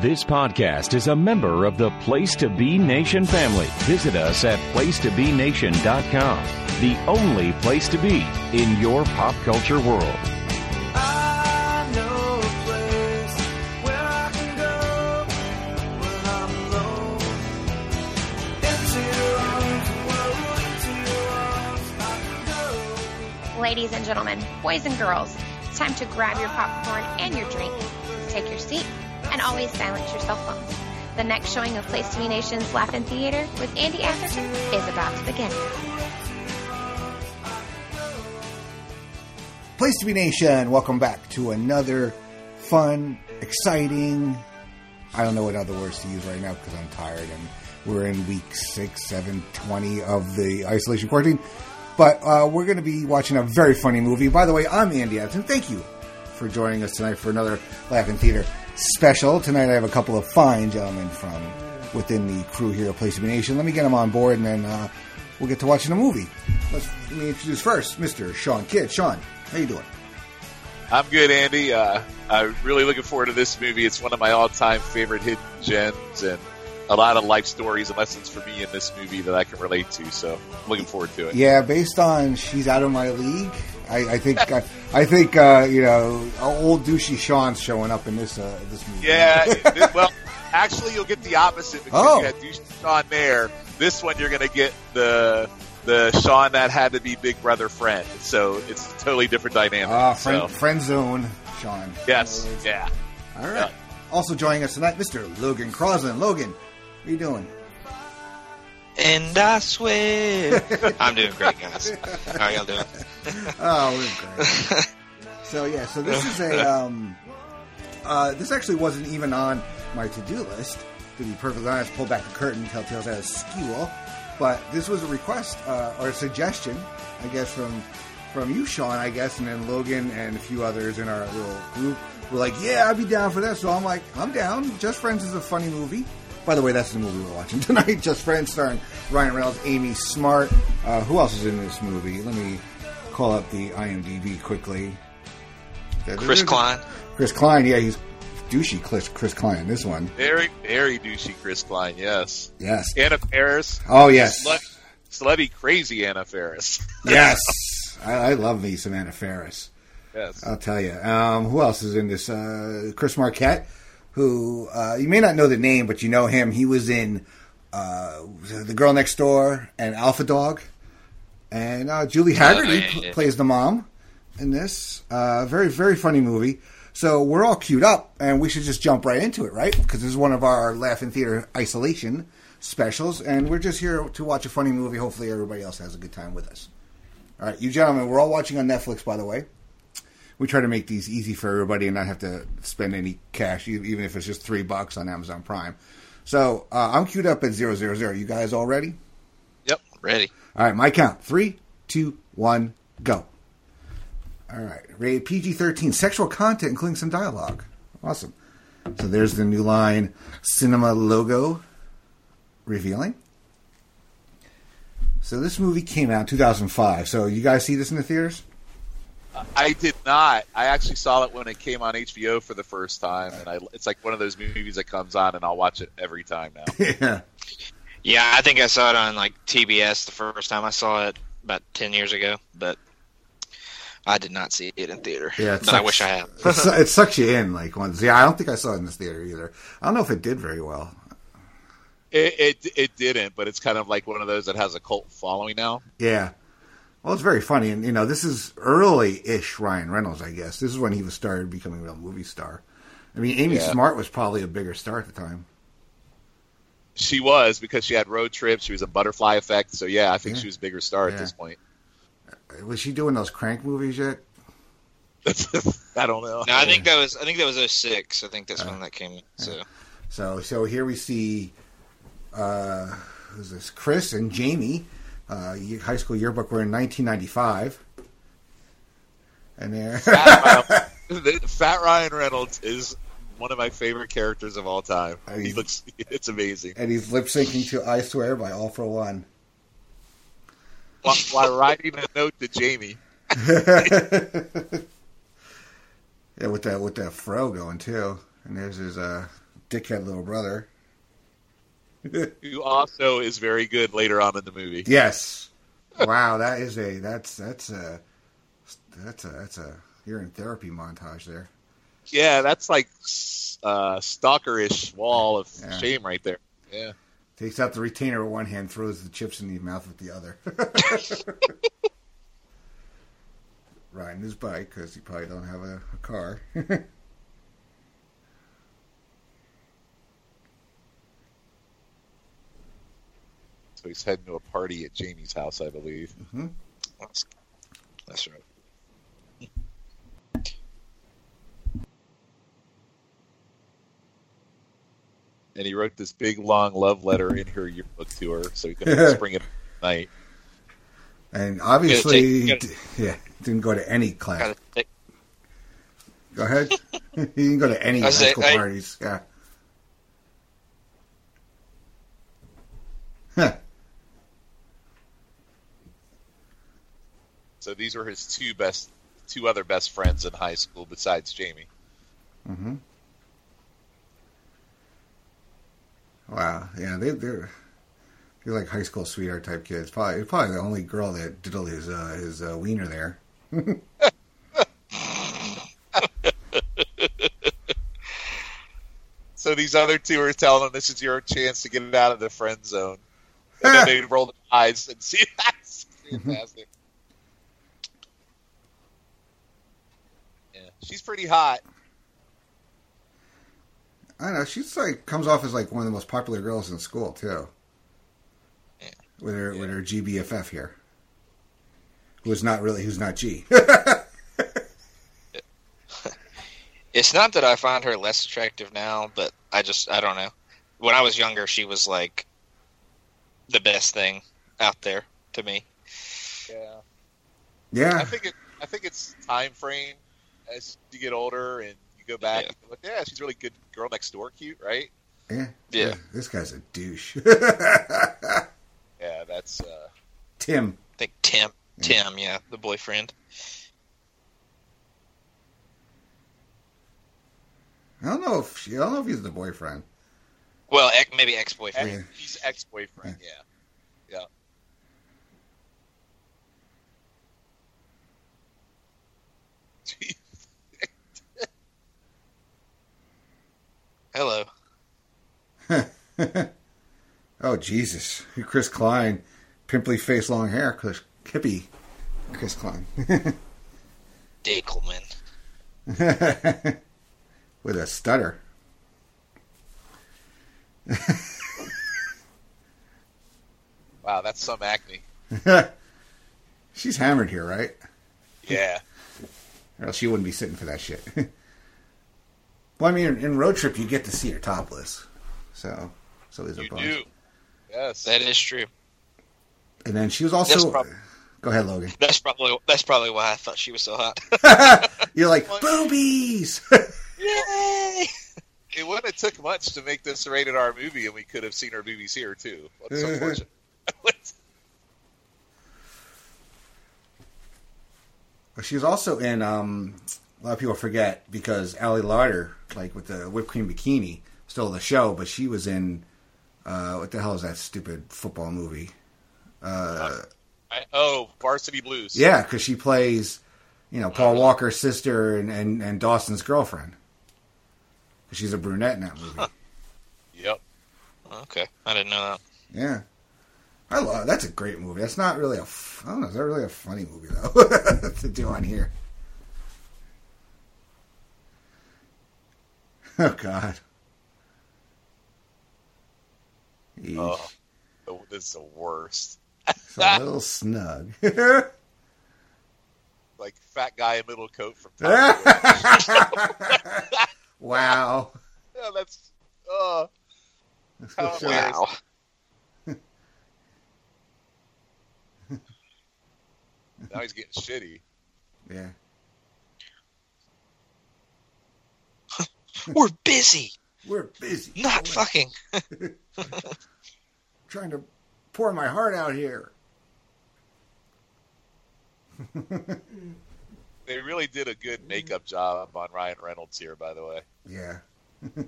This podcast is a member of the Place to Be Nation family. Visit us at placetobenation.com, the only place to be in your pop culture world. I know a place where I can go when I'm alone. Into your arms, whoa, into your arms I can go. Ladies and gentlemen, boys and girls, it's time to grab your popcorn and your drink, take your seat, and always silence your cell phones. The next showing of Place to Be Nation's Laugh-In Theater with Andy Atherton is about to begin. Place to be Nation, welcome back to another fun, exciting. I don't know what other words to use right now because I'm tired and we're in week six, seven, twenty of the isolation quarantine. But uh, we're going to be watching a very funny movie. By the way, I'm Andy Atherton. Thank you for joining us tonight for another Laugh-In Theater special. Tonight I have a couple of fine gentlemen from within the crew here at Place be Nation. Let me get them on board and then uh, we'll get to watching the movie. Let's, let me introduce first Mr. Shawn Kidd. Shawn, how you doing? I'm good, Andy. Uh, I'm really looking forward to this movie. It's one of my all-time favorite hidden gems, and a lot of life stories and lessons for me in this movie that I can relate to. So, I'm looking forward to it. Yeah, based on she's out of my league. I, I think I, I think uh, you know old douchey Shawn's showing up in this uh, this movie. Yeah. well, actually, you'll get the opposite because Oh. you had douche Shawn there. This one, you're going to get the the Shawn that had to be Big Brother friend. So it's a totally different dynamic. Ah, friend, So, friend zone, Shawn. yes, yeah. All right. Yeah. Also joining us tonight, Mr. Logan Crosland. Logan, how you doing? And I swear. I'm doing great, guys. How are y'all doing? Oh, we're great. so yeah, so this is a um, uh, this actually wasn't even on my to-do list. To be perfectly honest, pull back the curtain, tell tales out of school. But this was a request uh, or a suggestion, I guess, from from you, Shawn, I guess, and then Logan and a few others in our little group were like, "Yeah, I'd be down for that." So I'm like, "I'm down." Just Friends is a funny movie. By the way, that's the movie we're watching tonight. Just Friends, starring Ryan Reynolds, Amy Smart. Uh, who else is in this movie? Let me call up the IMDb quickly. Chris Klein. Chris Klein, yeah, he's douchey. Chris, Chris Klein this one. Very, very douchey Chris Klein, yes. Yes. Anna Faris. Oh yes. Slut, slutty, crazy Anna Faris. Yes. I, I love me some Anna Faris. yes. I'll tell you. Um, who else is in this? Uh, Chris Marquette, who uh, you may not know the name, but you know him. He was in uh, The Girl Next Door and Alpha Dog. And uh, Julie Hagerty yeah, yeah. plays the mom in this. Uh, very, very funny movie. So we're all queued up, and we should just jump right into it, right? Because this is one of our Laugh-In Theater isolation specials, and we're just here to watch a funny movie. Hopefully, everybody else has a good time with us. All right, you gentlemen, we're all watching on Netflix, by the way we try to make these easy for everybody and not have to spend any cash, even if it's just three bucks on Amazon Prime. So uh, I'm queued up at zero zero zero. You guys all ready? Yep. Ready. All right, my count: three, two, one, go. All right, rated PG thirteen, sexual content, including some dialogue. Awesome. So there's the new line cinema logo revealing. So this movie came out in 2005. So you guys see this in the theaters? I did not. I actually saw it when it came on HBO for the first time, and I, it's like one of those movies that comes on, and I'll watch it every time now. yeah. Yeah, I think I saw it on like TBS the first time I saw it about ten years ago, but I did not see it in theater. Yeah, it but I wish I had. it, it sucks you in like once. Yeah, I don't think I saw it in this theater either. I don't know if it did very well. It, it it didn't, but it's kind of like one of those that has a cult following now. Yeah. Well, it's very funny, and you know, this is early-ish Ryan Reynolds, I guess. This is when he was started becoming a real movie star. I mean, Amy Yeah. Smart was probably a bigger star at the time. She was because she had road trips. She was a butterfly effect. So yeah, I think Yeah. she was a bigger star Yeah. at this point. Was she doing those crank movies yet? I don't know. No, I think that was I think that was 06. I think that's Uh, when that came. in. So So, so here we see, uh, who's this? Chris and Jamie, uh, high school yearbook. We're in 1995, and there. Fat Ryan, Fat Ryan Reynolds is one of my favorite characters of all time. I He looks, it's amazing. and he's lip syncing to "I Swear" by All-4-One. While, while writing a note to Jamie. Yeah, with that with that fro going too, and there's his uh, dickhead little brother. Who also is very good later on in the movie. Yes. Wow, that is a that's that's a that's a that's a you're in therapy montage there. Yeah, that's like uh, stalkerish wall of Yeah. shame right there. Yeah. Takes out the retainer with one hand, throws the chips in the mouth with the other. Riding his bike because he probably don't have a, a car. So he's heading to a party at Jamie's house, I believe. That's, that's right. And he wrote this big long love letter in her yearbook to her, so he could spring it at night. and obviously, Gotta d- yeah, didn't go to any class. Take- Go ahead. he didn't go to any high say- school I- parties. Yeah. Huh. So these were his two best, two other best friends in high school besides Jamie. Mm-hmm. Wow. Yeah, they, they're they're like high school sweetheart type kids. Probably probably the only girl that diddled his uh, his uh, wiener there. So these other two are telling him this is your chance to get it out of the friend zone. And then they roll their eyes and see that's fantastic. Yeah, she's pretty hot. I don't know. She's like comes off as like one of the most popular girls in school too. Yeah. With her with her GBFF here, who's not really who's not G. It's not that I find her less attractive now, but I just I don't know. When I was younger, she was like the best thing out there to me. Yeah, Yeah. I think it. I think it's time frame as you get older and you go back. Yeah. And you're like, yeah, she's a really good girl next door, cute, right? yeah, Yeah. This guy's a douche. Yeah, that's. uh Tim. I think Tim, Tim, yeah, the boyfriend. I don't know if she, I don't know if he's the boyfriend. Well, ex, maybe ex-boyfriend. Yeah. He's ex-boyfriend. Yeah. Yeah. Hello. oh Jesus, Chris Klein, pimply face, long hair, Chris hippie, Chris Klein, Dinkleman. with a stutter. Wow, that's some acne. She's hammered here, right? Yeah. Or else she wouldn't be sitting for that shit. Well, I mean, in, in Road Trip, you get to see her topless, so so there's a You bunch. do. Yes. That is true. And then she was also. prob- Go ahead, Logan. That's probably that's probably why I thought she was so hot. You're like boobies. Yay! It wouldn't have took much to make this a rated R movie, and we could have seen her boobies here too. What's unfortunate? She was also in. Um, a lot of people forget because Ali Larter, like with the whipped cream bikini, stole the show, but she was in. Uh, what the hell is that stupid football movie? Uh, I, oh, Varsity Blues. yeah, because she plays, you know, Paul Walker's sister and, and, and Dawson's girlfriend. She's a brunette in that movie. Yep. Okay, I didn't know that. Yeah. I love that's a great movie. That's not really a I don't know, is that really a funny movie though to do on here? Oh god. Yeesh. Oh, this is the worst. It's a little snug. Like fat guy in little coat from wow. yeah, that's. Uh, hilarious. Wow. now he's getting shitty. Yeah. We're busy, We're busy. not fucking. trying to pour my heart out here. They really did a good makeup job on Ryan Reynolds here, by the way. Yeah.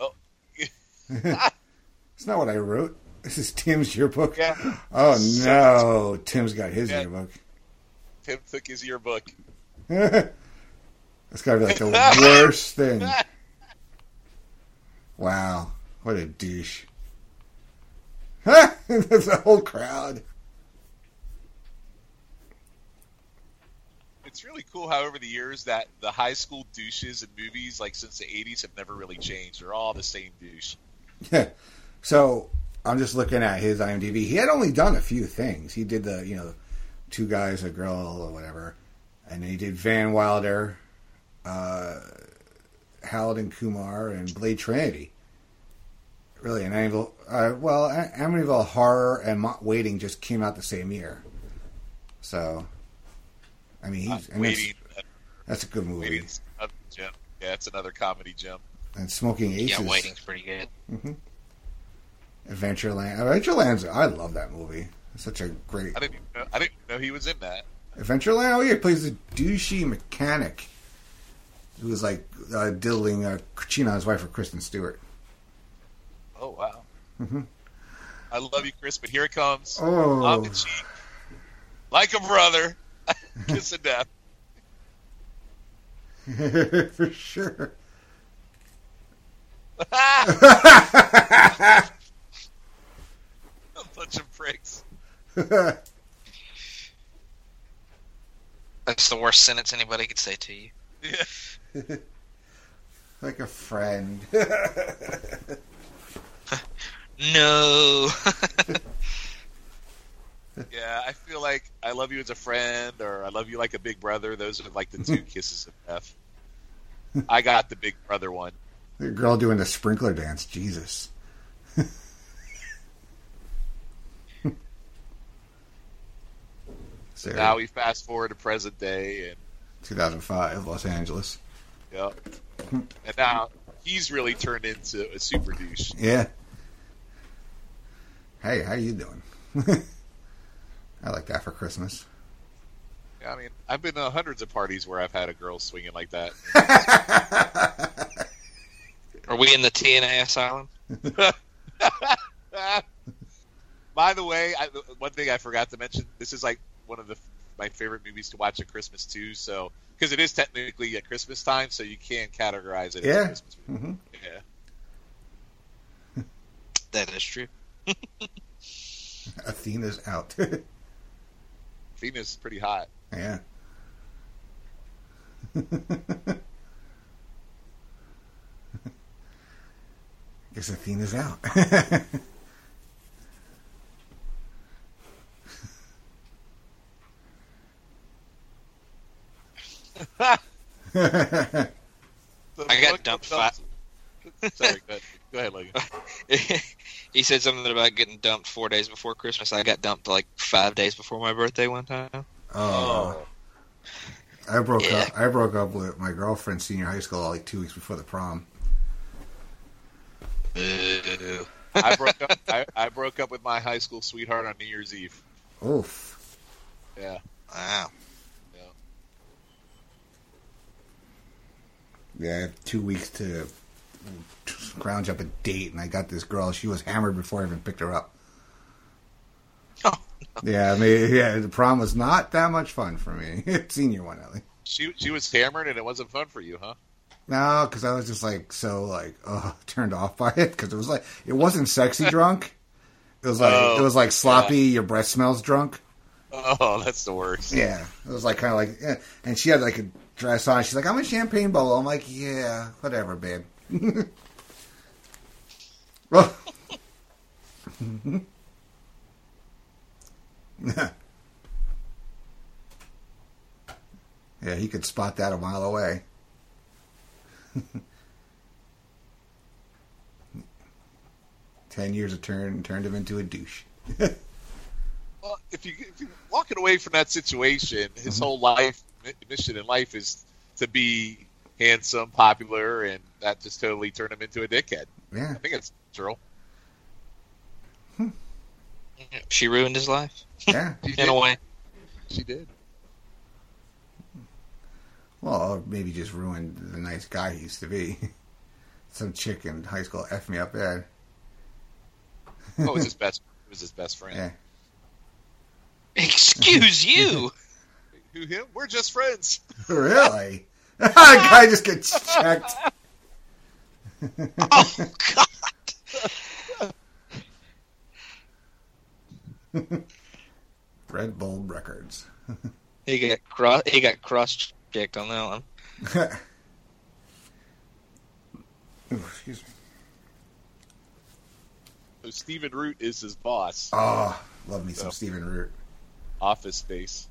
Oh. it's not what I wrote. This is Tim's yearbook. Yeah. Oh no, Tim's got his Yeah. yearbook. Tim took his yearbook. That's gotta be like the worst thing. Wow, what a douche. That's the whole crowd. It's really cool how over the years that the high school douches in movies, like since the 80s, have never really changed. They're all the same douche. Yeah. So I'm just looking at his IMDb. He had only done a few things. He did the, you know, two guys, a girl, or whatever, and then he did Van Wilder, uh, Harold and Kumar, and Blade Trinity. Really, and Amityville, uh, well, A- Amityville Horror and Mo- Waiting just came out the same year. So, I mean, he's and that's, that's a good movie. waiting's another gem. Yeah, it's another comedy gem. And Smoking Aces. Yeah, waiting's pretty good. Adventureland. Adventureland's. I love that movie. It's such a great. I didn't know, I didn't know he was in that. Adventureland. Oh yeah, he plays a douchey mechanic who was like uh, diddling uh, cheating on his wife for Kristen Stewart. Oh wow. Mhm. I love you, Chris, but here it comes. Oh. On the cheek, like a brother, kiss of death. for sure. a bunch of pricks. That's the worst sentence anybody could say to you. Yeah. like a friend. No. Yeah, I feel like I love you as a friend, or I love you like a big brother. Those are like the two kisses of death. I got the big brother one. the girl doing the sprinkler dance. Jesus. so, Now we fast forward to present day, and 2005, Los Angeles. Yep. and now he's really turned into a super douche. Yeah. Hey, how you doing? I like that for Christmas. Yeah, I mean, I've been to hundreds of parties where I've had a girl swinging like that. Are we in the TNA asylum? By the way, I, one thing I forgot to mention: this is like one of the my favorite movies to watch at Christmas too. So because it is technically at Christmas time, so you can categorize it as a Yeah. Christmas movie. hmm Yeah. That is true. Athena's out. Athena's pretty hot. yeah. Guess Athena's out. I got dumped of Sorry, go ahead, go ahead Logan. he said something about getting dumped four days before Christmas. I got dumped like five days before my birthday one time. oh. oh. I broke Yeah. up. I broke up with my girlfriend senior high school like two weeks before the prom. Boo. I broke up. I, I broke up with my high school sweetheart on New Year's Eve. Oof. Yeah, Wow. Yeah, I have two weeks to scrounge up a date, and I got this girl. She was hammered before I even picked her up. Oh, Yeah, I mean, yeah, the prom was not that much fun for me. Senior one, at least. she she was hammered, and it wasn't fun for you, huh? No, because I was just like so like oh turned off by it because it was like it wasn't sexy drunk. It was like Oh, it was like oh, sloppy. Your breath smells drunk. Oh, that's the worst. Yeah, it was like kind of like, yeah. and she had like a dress on. She's like, I'm a champagne bowl. I'm like, yeah, whatever, babe. well, yeah, he could spot that a mile away. Ten years of turn turned him into a douche. Well, if you if you're walking away from that situation, his mm-hmm. whole life mission in life is to be handsome, popular, and that just totally turned him into a dickhead. Yeah, I think it's natural. Hmm. She ruined his life yeah. She in did. a way. She did. Well, maybe just ruined the nice guy he used to be. Some chick in high school effed me up bad. What was his best? Who was his best friend? Yeah. Excuse you. Who him? We're just friends. Really? Guy just gets checked. Oh God. Red Bull Records. He got cross. He got cross checked on that one. Ooh, excuse me. So Stephen Root is his boss. Oh, love me some Oh. Stephen Root. Office Space.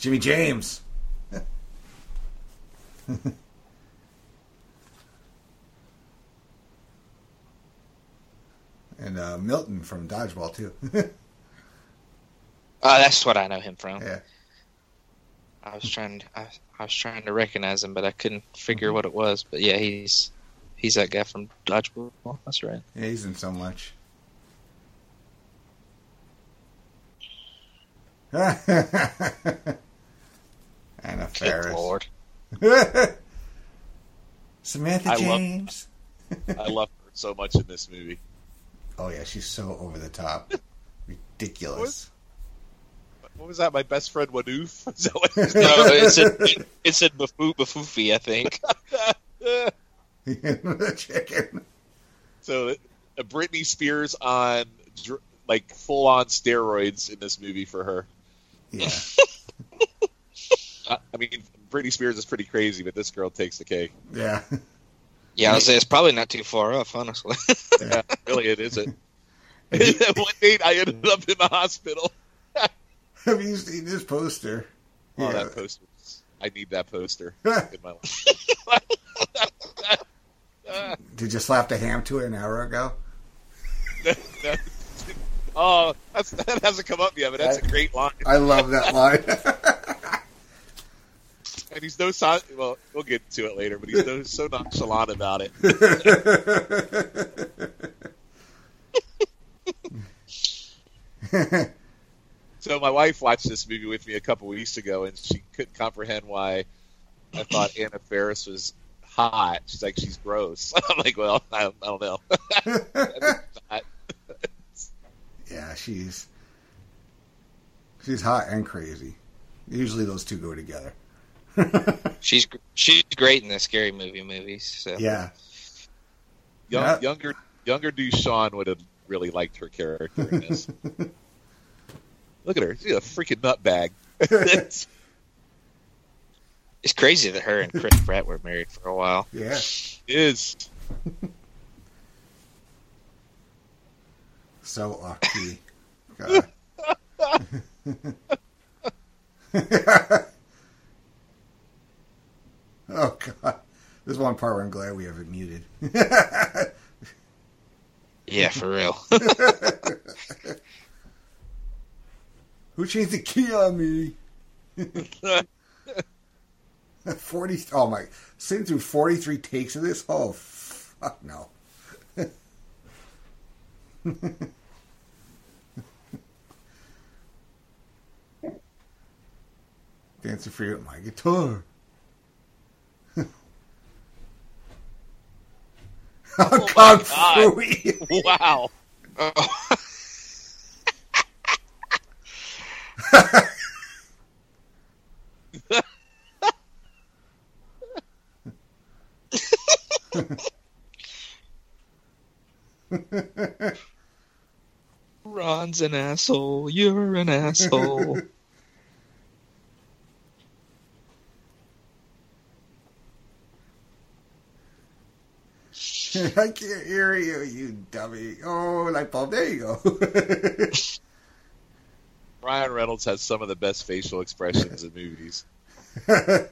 Jimmy James. and uh, Milton from Dodgeball too. Oh, that's what I know him from. yeah. I was trying. I, I was trying to recognize him, but I couldn't figure what it was. But yeah, he's he's that guy from Dodgeball. That's right. yeah, he's in so much. Anna Good Faris. lord. Samantha I love- James. I love her so much in this movie. Oh yeah, she's so over the top, ridiculous. What was that? My best friend Wadoof? Is that what his No, it said it said Bafoo Bafoofy, I think. the chicken. So, uh, Britney Spears on dr- like full on steroids in this movie for her. Yeah, I, I mean, Britney Spears is pretty crazy, but this girl takes the cake. yeah. Yeah, I was say it's probably not too far off, honestly. Yeah, really, it isn't. One date, I ended up in the hospital. Have you seen this poster? Oh, Yeah. that poster! I need that poster in my life. Did you slap the ham to it an hour ago? oh, that's, that hasn't come up yet, but that's a great line. I love that line. And he's no so well. We'll get to it later, but he's no, so nonchalant about it. So my wife watched this movie with me a couple weeks ago, and she couldn't comprehend why I thought Anna Faris was hot. She's like, she's gross. I'm like, well, I don't, I don't know. Yeah, she's she's hot and crazy. Usually those two go together. she's she's great in the scary movie movies. So Yeah, Young, Yeah. Younger, younger Dushan would have really liked her character in this. Look at her; she's a freaking nutbag. It's- it's crazy that her and Chris Pratt were married for a while. yeah. is So off key. God. Oh god. There's one part where I'm glad we have it muted. Yeah, for real. Who changed the key on me? Forty. Oh my! Sitting through forty-three takes of this. Oh fuck no! Dancing for you with my guitar. oh, God. Fu. wow. Oh. Ron's an asshole. You're an asshole. I can't hear you, you dummy. Oh, light bulb. There you go. Ryan Reynolds has some of the best facial expressions in movies. oh,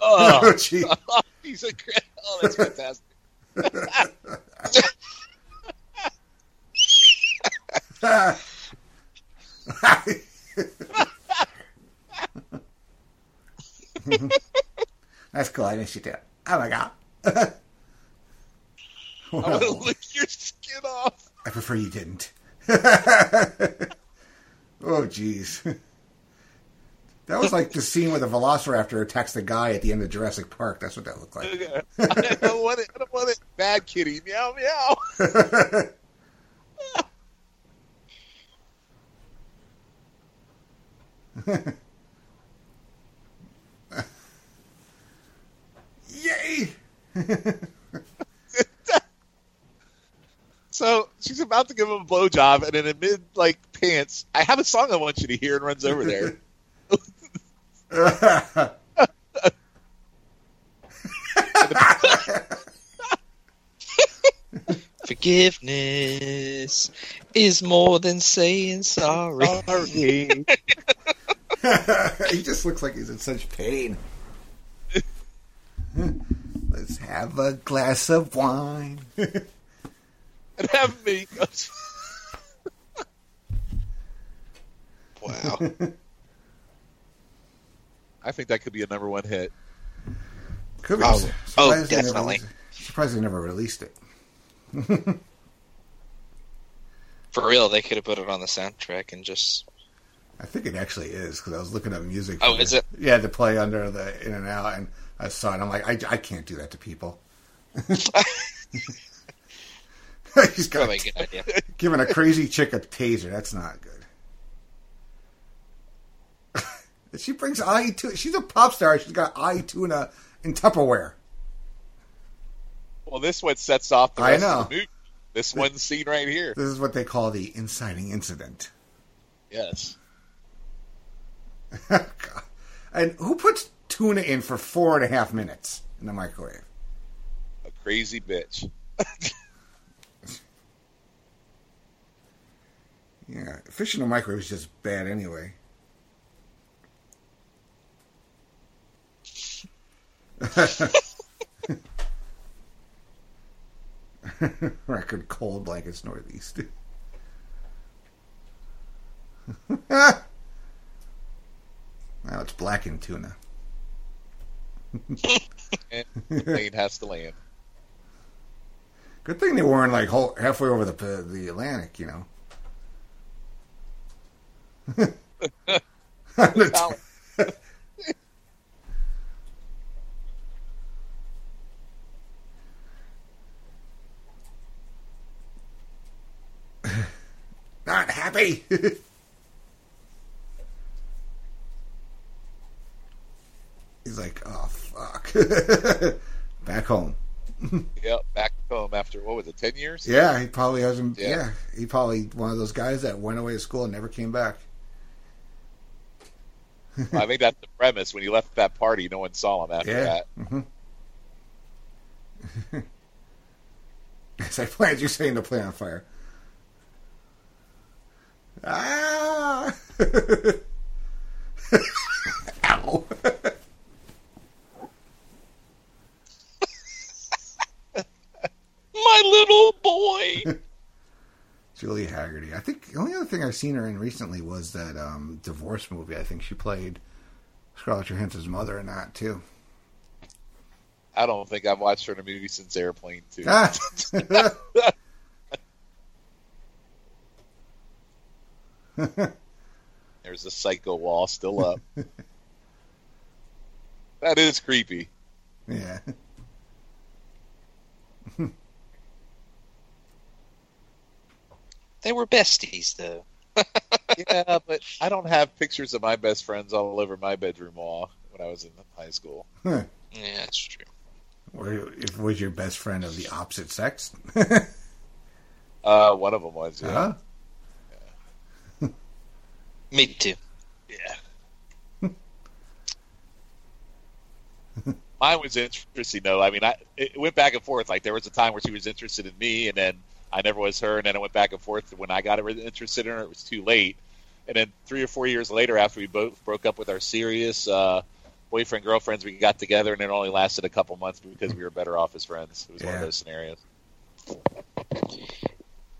Oh, gee. Oh, he's a great. Oh, that's fantastic. That's cool. I didn't shoot that. Oh my god. I'm gonna lick your skin off. I prefer you didn't. oh, jeez. That was like the scene where the Velociraptor attacks the guy at the end of Jurassic Park. That's what that looked like. I don't want it. I don't want it. Bad kitty. Meow meow. Yay! So she's about to give him a blowjob, and in a mid like pants, I have a song I want you to hear, and runs over there. Forgiveness is more than saying sorry. Sorry. he just looks like he's in such pain. Let's have a glass of wine. and have me. Wow. I think that could be a number one hit. Could be. Oh, Surprised oh, they never definitely. released- Surprised they never released it. For real, they could have put it on the soundtrack and just. I think it actually is because I was looking up music. Oh, for is it? Yeah, to play under the in and out, and I saw it. I'm like, I, I can't do that to people. He's got Probably a good idea. giving a crazy chick a taser. That's not good. she brings eye to. She's a pop star. She's got eye tuna in Tupperware. Well, this one sets off the I know. of the movie. This one scene right here. This is what they call the inciting incident. Yes. And who puts tuna in for four and a half minutes in the microwave? A crazy bitch. Yeah, fish in the microwave is just bad anyway. Record cold blankets northeast. now it's blackened tuna. And the plane has to land. Good thing they weren't like whole, halfway over the the Atlantic, you know. Not happy. He's like, oh fuck. Back home. Yep, back home after what was it, ten years? Yeah, he probably hasn't. Yeah. Yeah. he probably one of those guys that went away to school and never came back. I think that's the premise. When he left that party, no one saw him after Yeah. that. hmm As I planned, you're saying to play on fire. Ah! Ow! My little boy! Julie Hagerty. I think the only other thing I've seen her in recently was that um, divorce movie. I think she played Scarlett Johansson's mother in that too. I don't think I've watched her in a movie since Airplane Two. Ah. There's a psycho wall still up. that is creepy. yeah. They were besties, though. Yeah, but I don't have pictures of my best friends all over my bedroom wall when I was in high school. Yeah, that's true. Or if was your best friend of the opposite sex? Uh, one of them was. Yeah. Huh? Me too. Yeah. Mine was interesting though. I mean, I it went back and forth. Like there was a time where she was interested in me, and then I never was her, and then it went back and forth. When I got interested in her, it was too late. And then three or four years later, after we both broke up with our serious uh, boyfriend girlfriends, we got together, and it only lasted a couple months because we were better off as friends. It was one of those scenarios.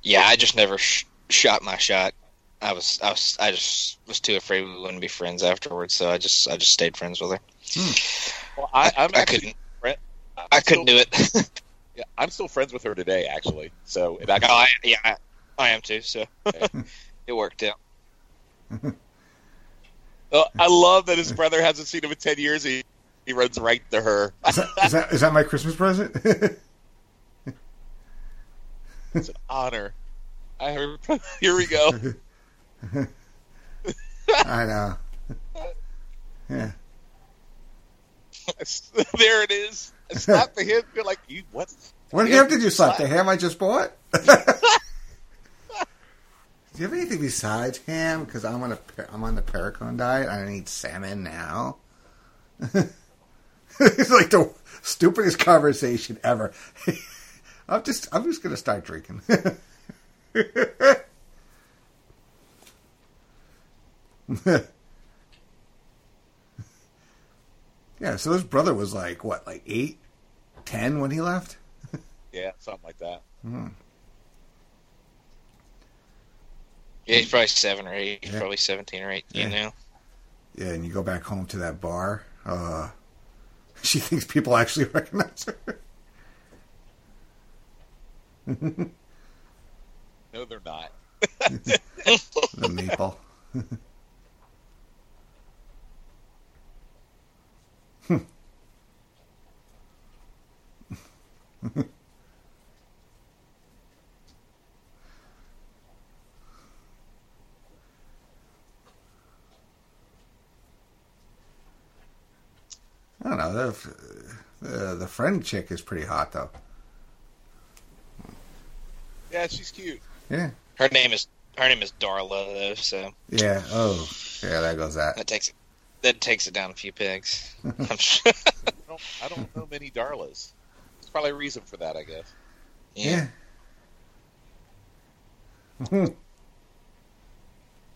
Yeah, I just never sh- shot my shot. I was, I was, I just was too afraid we wouldn't be friends afterwards. So I just, I just stayed friends with her. Well, I, I'm I actually couldn't, friend- I I'm couldn't still- do it. Yeah, I'm still friends with her today, actually. So it Oh, I, yeah, I, I am too. So it worked out. Oh, I love that his brother hasn't seen him in ten years. He he runs right to her. Is that, is that, is that my Christmas present? It's an honor. I heard, here we go. I know. Yeah. there it is. I slapped the hip. You're like, you what? What ham did you slap? The ham I just bought? Do you have anything besides ham? Because I'm on a I'm on the Paracon diet. I don't eat salmon now. it's like the stupidest conversation ever. I'm just I'm just gonna start drinking. Yeah. So his brother was like what, like eight, ten when he left. Yeah, something like that. Yeah, he's probably seven or eight. He's Yeah. probably seventeen or eighteen Yeah. now. Yeah, and you go back home to that bar. Uh, she thinks people actually recognize her. No, they're not. The maple. I don't know. The, the, the friend chick is pretty hot, though. Yeah, she's cute. Yeah. Her name is her name is Darla though, so Yeah. Oh, yeah. that goes that. that takes it that takes it down a few pegs. I'm sure. I don't, I don't know many Darlas. There's probably a reason for that, I guess. yeah. Yeah.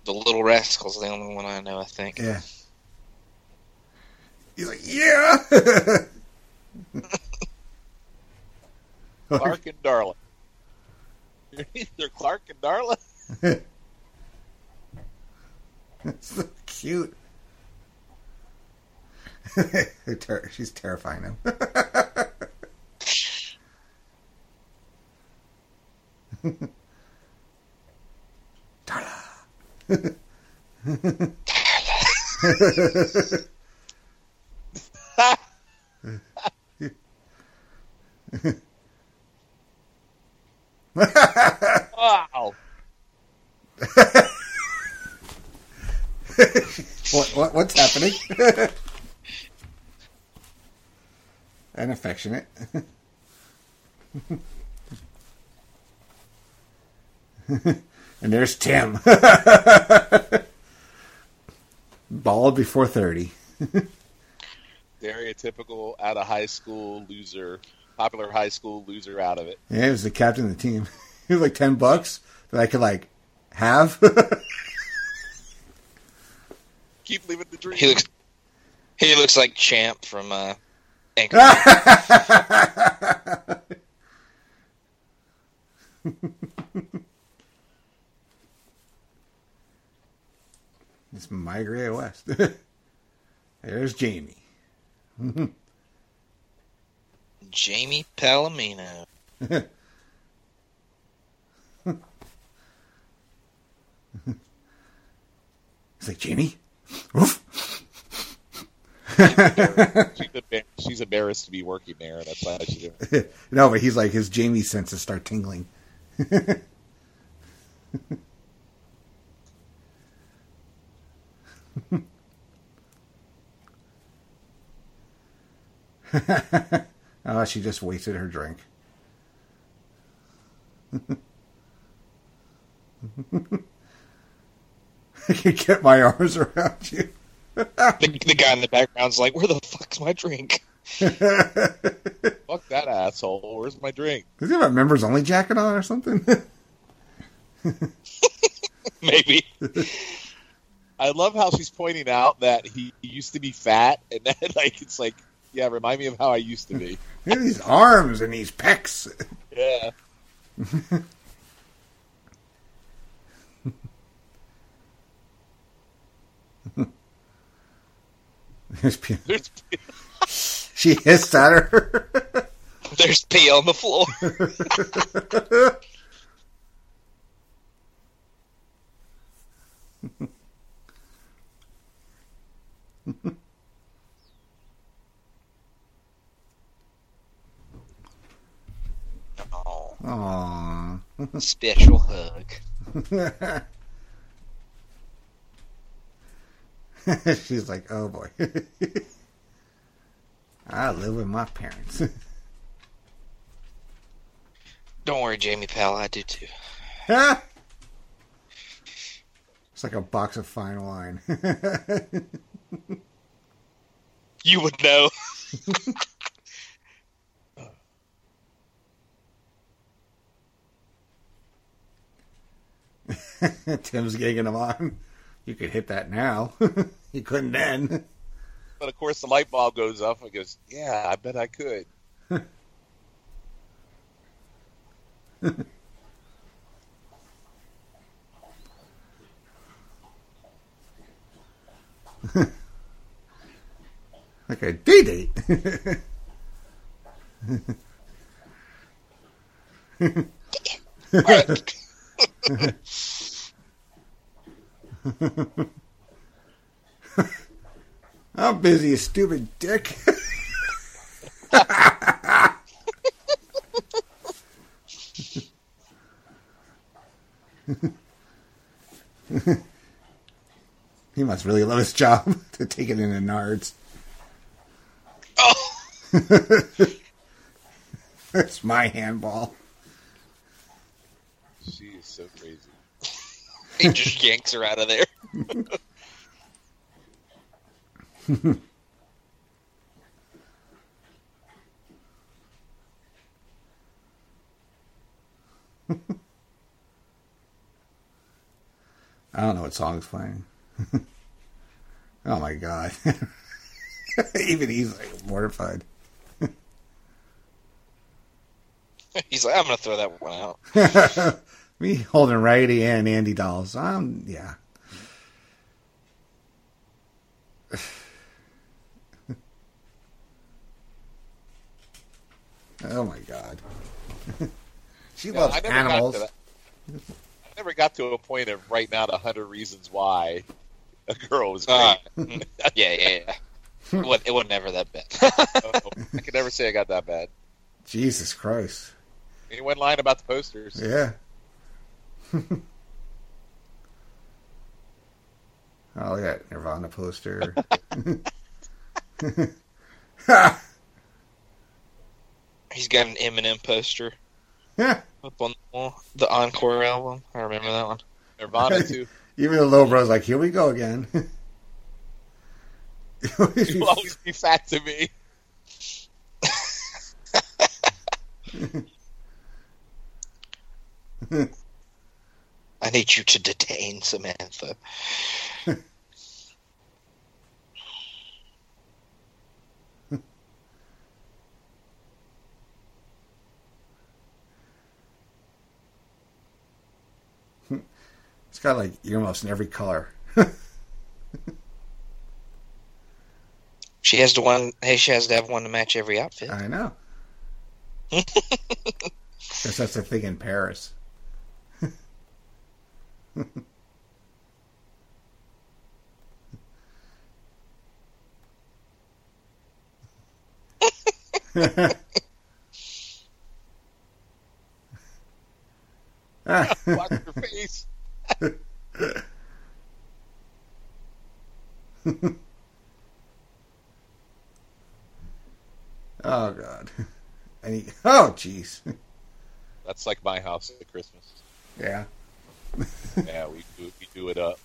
The Little Rascals the only one I know. I think. Yeah. He's like, yeah. Clark and Darla. You're either Clark and Darla. so cute. Ter- She's terrifying him. Darla. Wow. What, what what's happening? And affectionate. and there's Tim. Bald before 30. Stereotypical out of high school loser, popular high school loser out of it. Yeah, he was the captain of the team. He was like 10 bucks that I could like have. Keep living the dream. He looks he looks like Champ from uh, It's Migrate West. There's Jamie. Jamie Palomino. He's like, Jamie? Woof. She's, embar- she's embarrassed to be working there. And that's why she's doing no, but he's like, his Jamie senses start tingling. oh, she just wasted her drink. I can get my arms around you. The, the guy in the background's like, "Where the fuck's my drink?" Fuck that asshole. Where's my drink? Does he have a members only jacket on or something? Maybe. I love how she's pointing out that he used to be fat, and then like it's like, yeah, remind me of how I used to be. Look at these arms and these pecs. Yeah. There's pee. There's pee. she hissed at her. There's pee on the floor. Aww. Special hug. She's like, oh boy. I live with my parents. Don't worry, Jamie pal, I do too. it's like a box of fine wine. You would know. Tim's gigging him on. You could hit that now. you couldn't then. But of course, the light bulb goes off and goes, "Yeah, I bet I could." Like a date date. Alright. I'm busy, you stupid dick. he must really love his job to take it in the nards. oh, That's my handball. She is so crazy. He just yanks her out of there. I don't know what song's playing. oh my god. Even he's like mortified. He's like, I'm gonna throw that one out. Me holding Righty and Andy dolls. Um, yeah. oh my god. she Yeah, loves I never got animals. to that. I never got to a point of writing out a hundred reasons why a girl was great. Uh, mm, yeah, yeah, yeah. It wasn't, it wasn't never that bad. Oh, I could never say I got that bad. Jesus Christ. Anyone lying about the posters? Yeah. oh yeah, Nirvana poster. He's got an Eminem poster yeah. up on the wall. The Encore album. I remember that one. Nirvana too. Even the little bro's like, here we go again. You will always be fat to me. I need you to detain Samantha. it's got like earmuffs in every color. She has to one. Hey, she has to have one to match every outfit. I know. Guess that's the thing in Paris. Watch your face. oh god. And he, oh jeez. That's like my house at Christmas. Yeah. Yeah, we do, we do it up.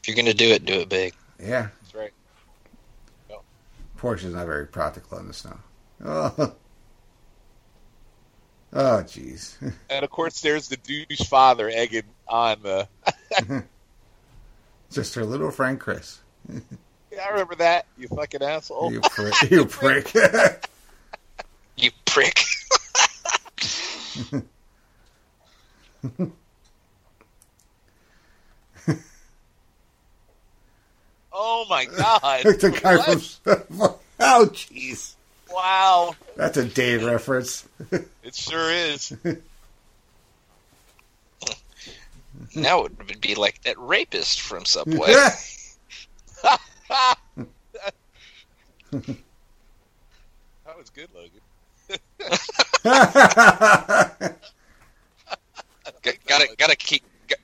If you're gonna do it, do it big. Yeah. That's right. Porsche's not very practical in the snow. Oh. Oh jeez. And of course, there's the douche father egging on the. Just her little friend Chris. Yeah, I remember that. You fucking asshole. You prick. You prick. You prick. Oh my god. the guy What? from. Oh jeez. Wow. That's a Dave reference. It sure is. now it would be like that rapist from Subway. that was good, Logan. G- gotta gotta keep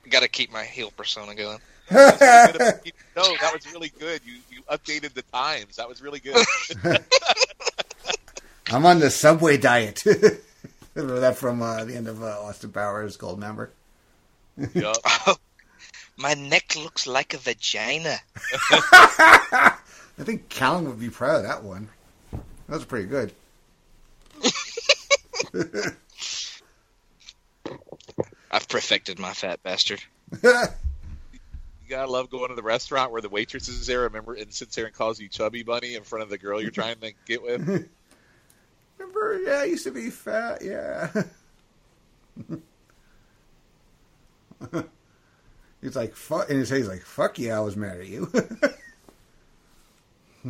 gotta keep my heel persona going. no, that was really good. You you updated the times. That was really good. I'm on the Subway diet. Remember that from uh, the end of uh, Austin Powers Goldmember? Yup. Oh, my neck looks like a vagina. I think Callan would be proud of that one. That was pretty good. I've perfected my fat bastard. You gotta love going to the restaurant where the waitress is there, remember, and sits there and calls you chubby bunny in front of the girl you're trying to get with. Remember? Yeah, I used to be fat. Yeah. he's like, fuck, and he's like, fuck yeah, I was mad at you.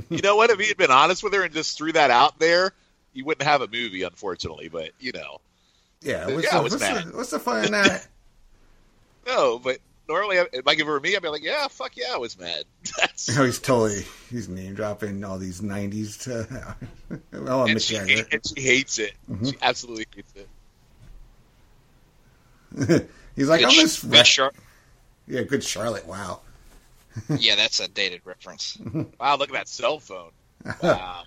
You know what? If he had been honest with her and just threw that out there, you wouldn't have a movie, unfortunately. But you know, yeah, Yeah, what's, I the, was what's, mad. the, what's the fun in that? no. But normally, if I give her me, I'd be like, yeah, fuck yeah, I was mad. That's oh, he's totally, he's name dropping all these 90s to, oh, and she, Jagger. and she hates it. Mhm. She absolutely hates it. he's like, Good I'm this, good Char- yeah, good Charlotte, wow. yeah, that's a dated reference. Wow, look at that cell phone. Wow.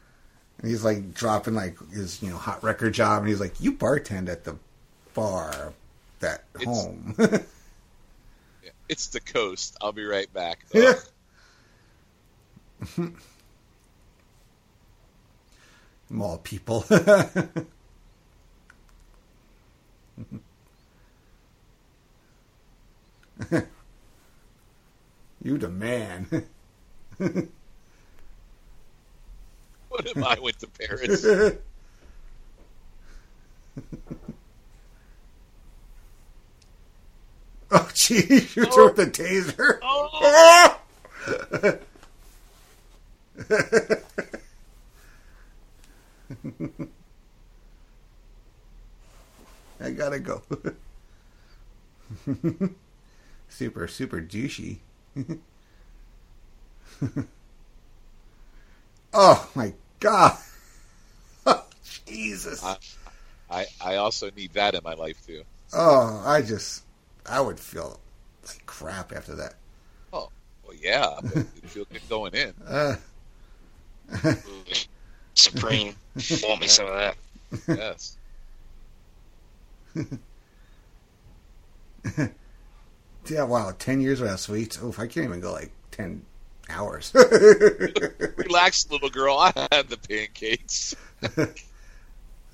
And he's like dropping like his you know hot record job, and he's like, "You bartend at the bar that It's- home." It's the coast. I'll be right back. Yeah. Mall people. you the man. What if I went to Paris? oh, gee, you threw the taser. Oh, oh, oh. I gotta go. super, super douchey. oh my god. Jesus. I, I I also need that in my life too. Oh, I just, I would feel like crap after that. Oh, well, yeah, but you feel good going in. Uh, Supreme. Want me some of that? Yes. yeah, wow, 10 years without sweets. Oof, I can't even go like 10 hours. Relax, little girl. I had the pancakes.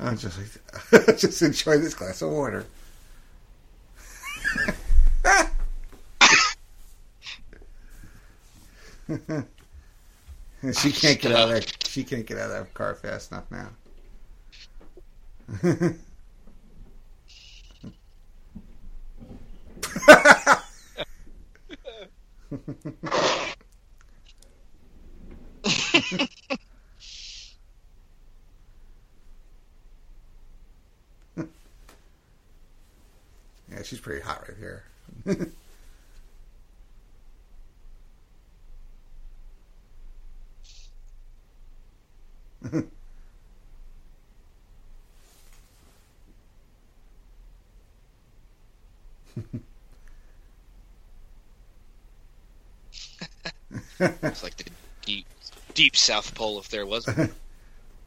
I'm just like, just enjoy this glass of water. she can't get out of that. She can't get out of that car fast enough now. Yeah, she's pretty hot right here. It's like the deep, deep South Pole if there was.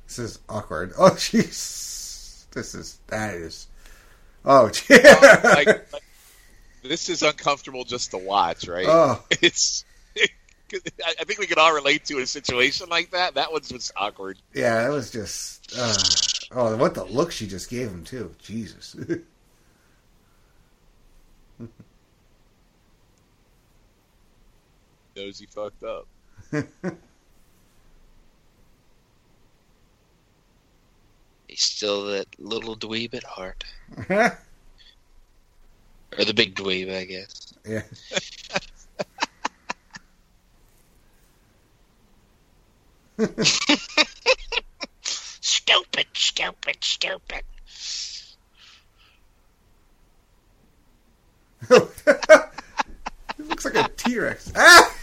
This is awkward. Oh, jeez. This is that is. Oh, yeah. Like, like, this is uncomfortable just to watch, right? oh, It's. I I think we can all relate to a situation like that. That one's just awkward. yeah. It was just. Uh, oh, what the look she just gave him too. Jesus. Knows he fucked up. He's still that little dweeb at heart, or the big dweeb, I guess. yeah. Stupid, stupid, stupid. it looks like a T Rex. Ah! Ah!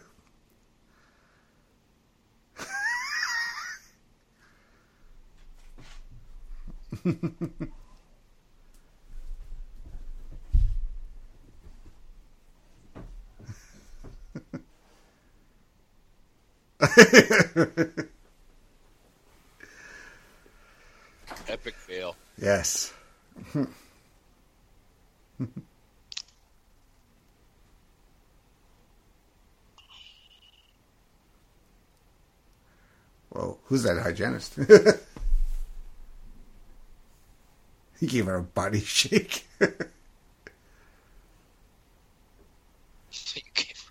Who's that hygienist? he gave her a body shake. You gave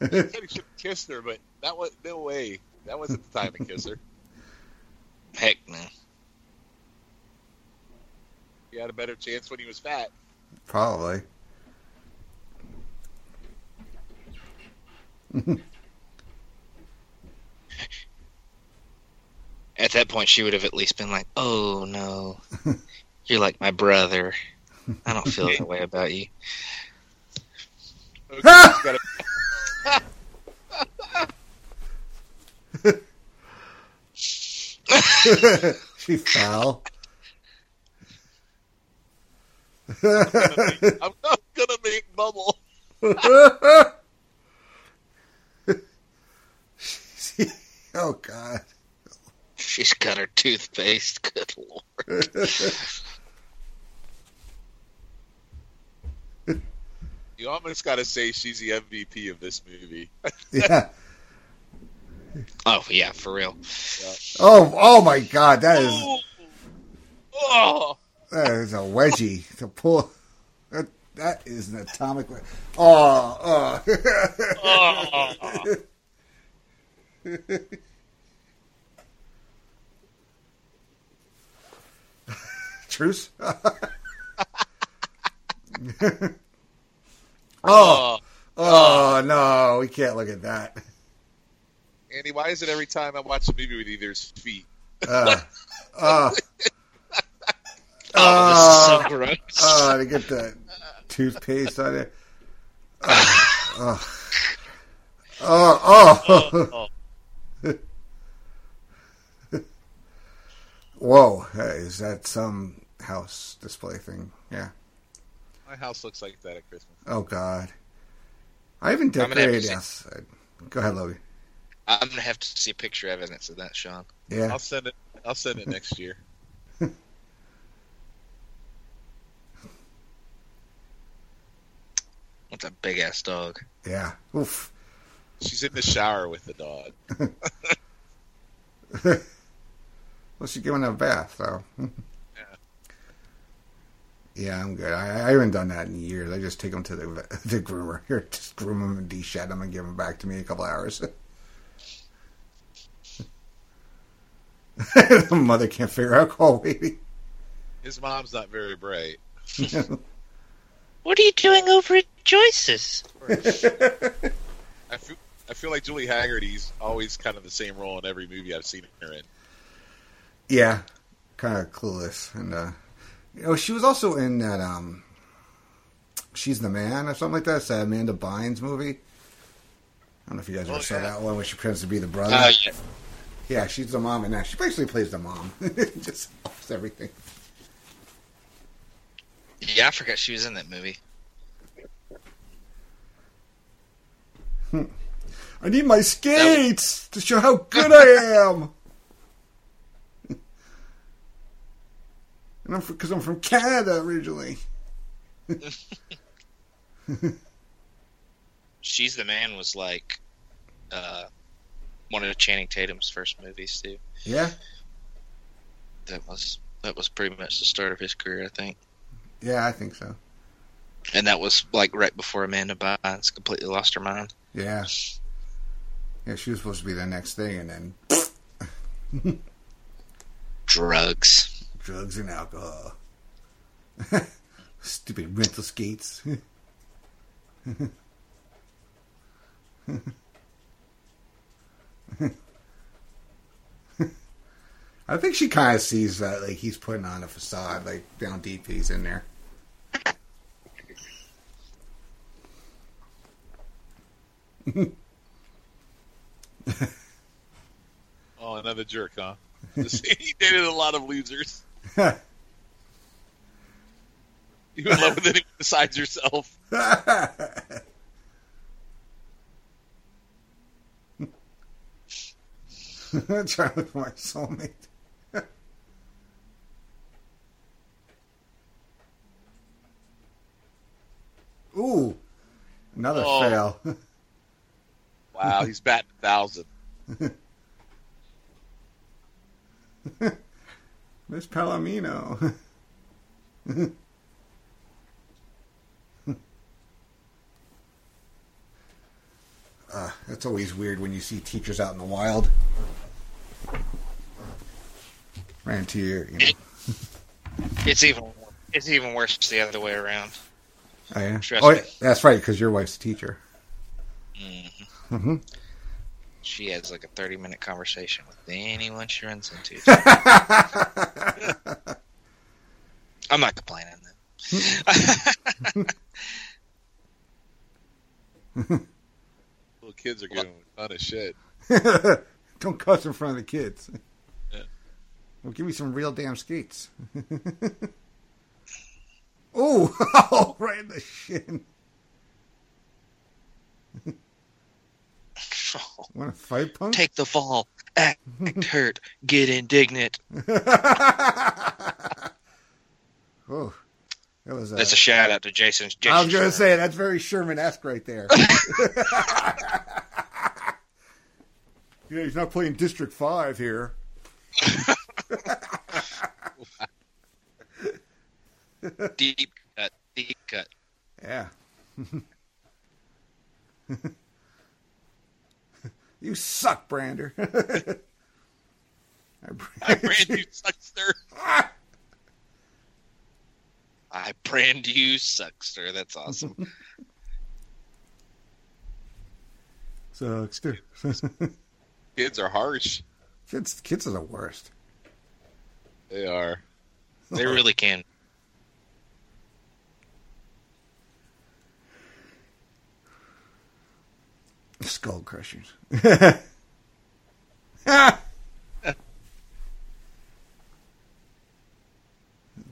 her- He said he should have kissed her, but that was no way. That wasn't the time to kiss her. Heck no. He had a better chance when he was fat. Probably. At that point, she would have at least been like, "Oh no, you're like my brother. I don't feel that way about you." Okay, got a- she fell. I'm not gonna make bubble. oh God. She's got her toothpaste. Good lord. You almost got to say she's the MVP of this movie. Yeah. Oh yeah, for real. Oh, oh my God. That is oh, oh, that is a wedgie to pull. That, that is an atomic. we- Oh, oh. oh. Truce. oh, oh. oh no, we can't look at that. Andy, why is it every time I watch a movie with you, there's feet? Uh, uh, Oh, this is so gross. uh, to get the toothpaste on it. Oh, oh, oh, Oh, Whoa, is that some house display thing? Yeah. my house looks like that at Christmas. Oh, God. I even gonna have decorated see-. Go ahead, Logan. I'm gonna have to see picture evidence of that, Shawn. Yeah. I'll send it. I'll send it next year. That's a big ass dog. Yeah. Oof. She's in the shower with the dog. Well, she's giving a bath, so. Yeah, I'm good. I, I haven't done that in years. I just take them to the the groomer. Here, just groom them and de-shed them and give them back to me in a couple hours. the mother can't figure out. Oh, baby. His mom's not very bright. What are you doing over at Joyce's? I feel, I feel like Julie Hagerty's always kind of the same role in every movie I've seen her in. Yeah, kind of clueless, and uh, you know, she was also in that um, she's the man or something like that. It's that Amanda Bynes movie. I don't know if you guys ever Oh, saw yeah. that one where she pretends to be the brother. Uh, yeah. Yeah, she's the mom in that. She basically plays the mom. Just offs everything. yeah, I forgot she was in that movie. I need my skates to show how good I am. And I'm because I'm from Canada originally. She's the Man was like uh, one of Channing Tatum's first movies too. Yeah, That was that was pretty much the start of his career, I think. yeah, I think so. And that was like right before Amanda Bynes completely lost her mind. Yeah, yeah, she was supposed to be the next thing, and then Drugs. Drugs and alcohol. Stupid rental skates. I think she kind of sees that, like he's putting on a facade, like down deep he's in there. Oh, another jerk, huh? he dated a lot of losers. You in love with anyone besides yourself? Trying to look for my soulmate. Ooh, another Oh. fail. Wow, he's batting a thousand. Miss Palomino. uh, that's always weird when you see teachers out in the wild. Ran to your, you know. It's even it's even worse the other way around. Oh, yeah? Trust oh, me. yeah, that's right, because your wife's a teacher. She has like a thirty minute conversation with anyone she runs into. I'm not complaining. Little kids are giving him a ton of shit. Don't cuss in front of the kids. Yeah. Well, give me some real damn skates. Ooh, oh, right in the shin. Want to fight, punk? Take the fall. Act hurt. Get indignant. oh, that was. Uh, That's a shout out to Jason. Jason I was going Sherman. to say that's very Sherman-esque right there. yeah, he's not playing District Five here. deep cut. Deep cut. Yeah. You suck, Brander. I I brand you suckster. I brand you, Suckster. That's awesome. Sucks too. Kids are harsh. kids, kids are the worst. They are. they really can. Skull crushers.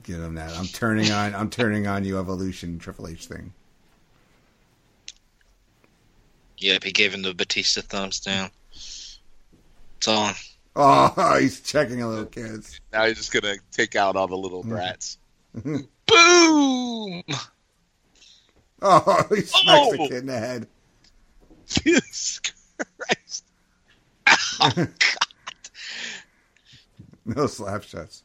Give them that. I'm turning on. I'm turning on you, evolution Triple H thing. Yep, he gave him the Batista thumbs down. It's on. Oh, he's checking a little kids. Now he's just gonna take out all the little Hmm. brats. Boom! Oh, he smacks the Oh! kid in the head. Jesus Christ! Oh, no slap shots.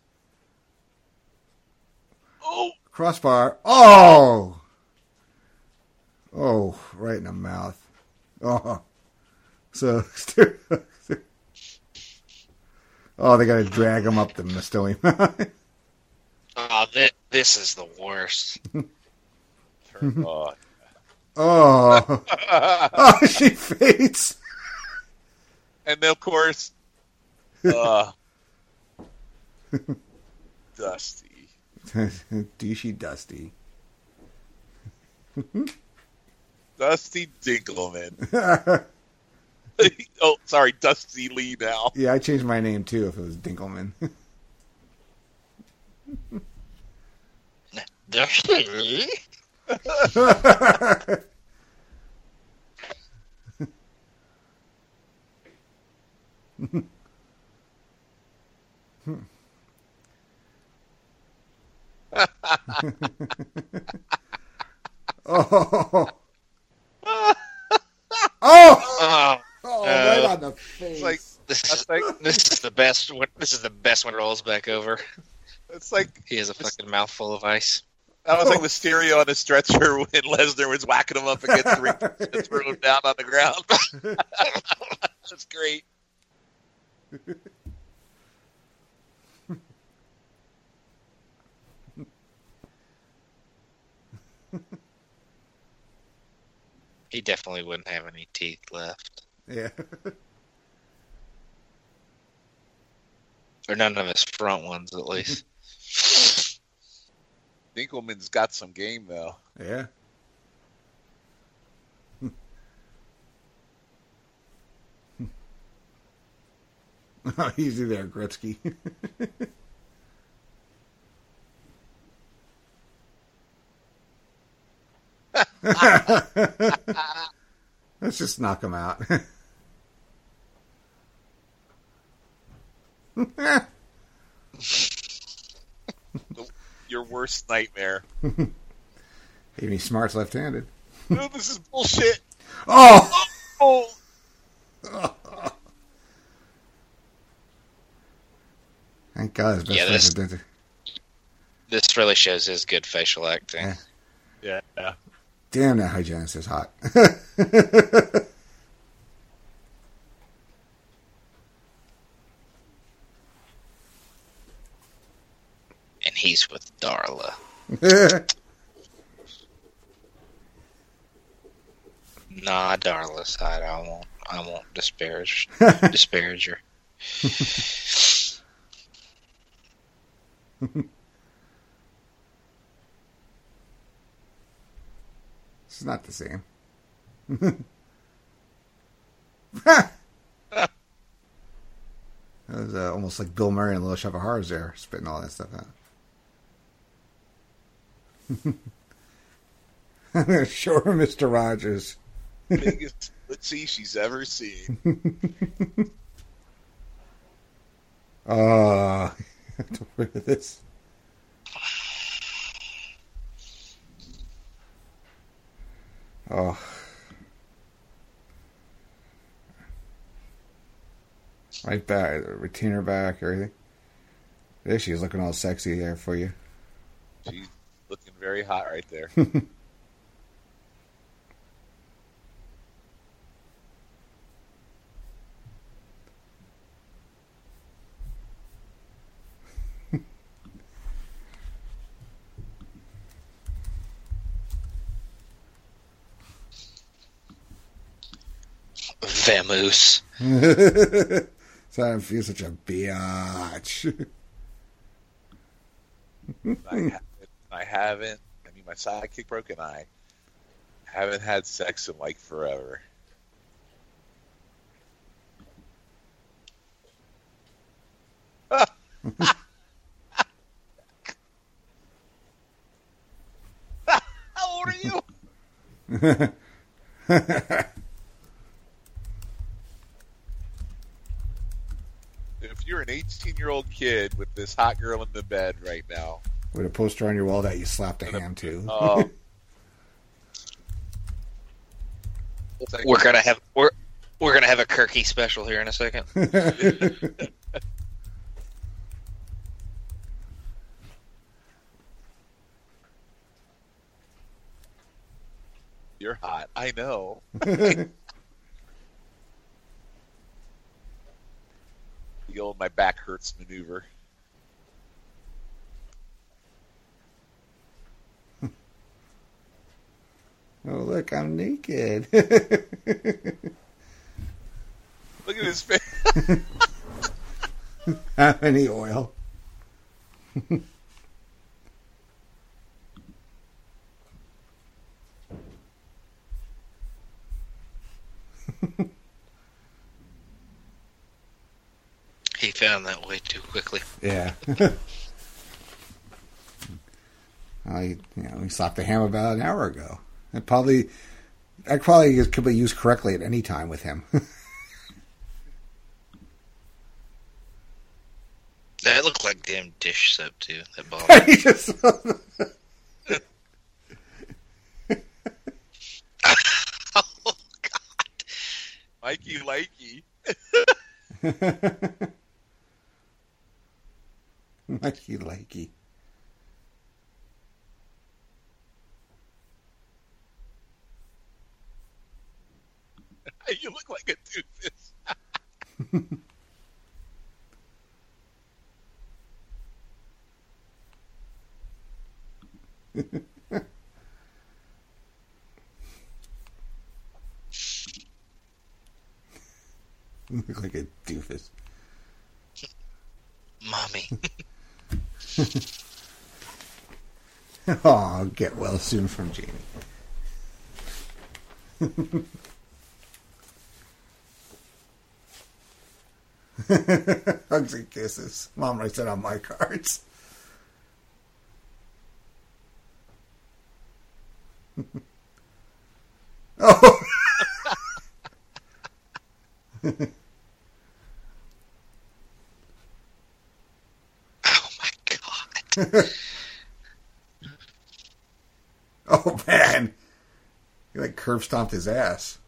Oh, Crossbar. Oh! Oh, right in the mouth. Oh. So, oh, they got to drag him up the Mystery Mountain. Oh, thi- this is the worst. turn on. Oh. Oh, she fades. and then, of course, uh, Dusty. Douchey Dusty. Dusty Dinkleman. oh, sorry, Dusty Lee now. yeah, I changed my name too if it was Dinkleman. Oh. Oh. Oh, Oh, Uh, right on the face. It's like this That's is like this is the best. When, this is the best when it rolls back over. it's like He has a fucking mouthful of ice. That was like oh. the stereo on a stretcher when Lesnar was whacking him up against the ring and throwing him down on the ground. That's great. He definitely wouldn't have any teeth left, yeah. or none of his front ones, at least. Dinkleman's got some game though. Yeah. Easy there, Gretzky. Let's just knock him out. Your worst nightmare. Amy Smart's left-handed. no, this is bullshit. Oh! Oh, Thank God, his best Yeah, this- a dentist. This really shows his good facial acting. Yeah. yeah. Damn, that hygienist is hot. He's with Darla. Nah, Darla side. I won't. I won't disparage disparage her. it's not the same. That was uh, almost like Bill Murray and Little Shop of Horrors there, spitting all that stuff out. sure, Mr. Rogers. Biggest footsie she's ever seen. Uh, to rid of this. Oh. Right back, retainer back, everything. There she is looking all sexy there for you. She's looking very hot right there. Vamoose. so I feel such a biatch. I haven't. I mean, my sidekick broke and I haven't had sex in like forever. How old are you? If you're an 18 year old kid with this hot girl in the bed right now, With a poster on your wall that you slapped a hand to. um, We're gonna have we're we're gonna have a Kirky special here in a second. You're hot. I know. The old my back hurts maneuver. Oh, look, I'm naked. Look at his face. Have any oil? He found that way too quickly. Yeah. I, you know, we slapped the ham about an hour ago. It probably, that probably could be used correctly at any time with him. That looked like damn dish soap too. That ball. Oh God! Mikey likey. Mikey likey. You look like a doofus. Look like a doofus. Mommy. Oh, get well soon from Jamie. Hugs and kisses. Mom writes it on my cards. oh. Oh my god. Oh man. He like curb stomped his ass.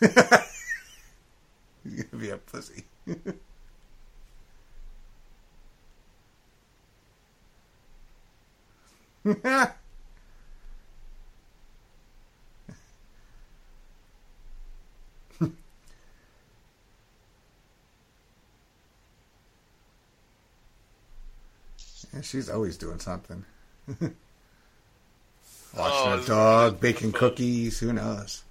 He's gonna be a pussy. Yeah, she's always doing something. Watching Oh, a dog, baking cookies, who knows?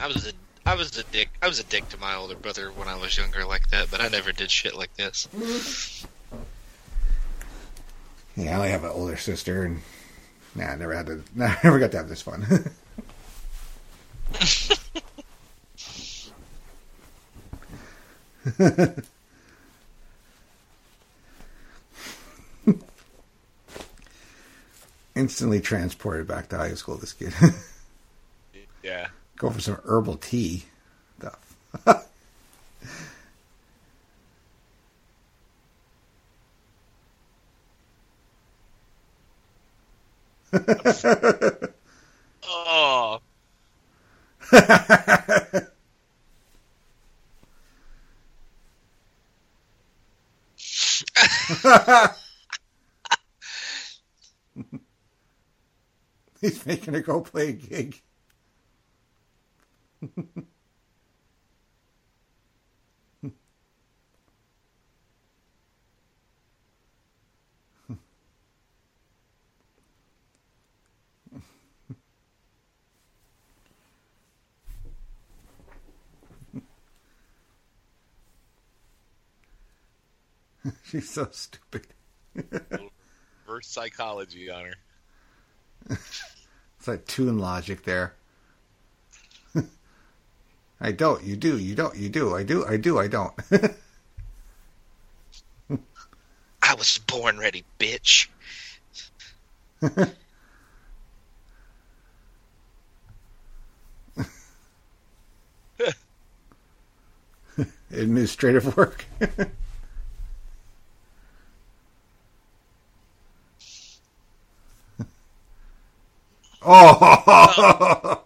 I was a I was a dick. I was a dick to my older brother when I was younger like that, but I never did shit like this. Yeah, I have an older sister, and nah, I never had to, Nah, never got to have this fun. Instantly transported back to high school. This kid Yeah. go for some herbal tea. Stuff. Oh. Making her go play a gig. She's so stupid. Reverse psychology on her. Like tune logic there. I don't. You do. You don't. You do. I do. I do. I don't. I was born ready, bitch. Administrative work. Oh.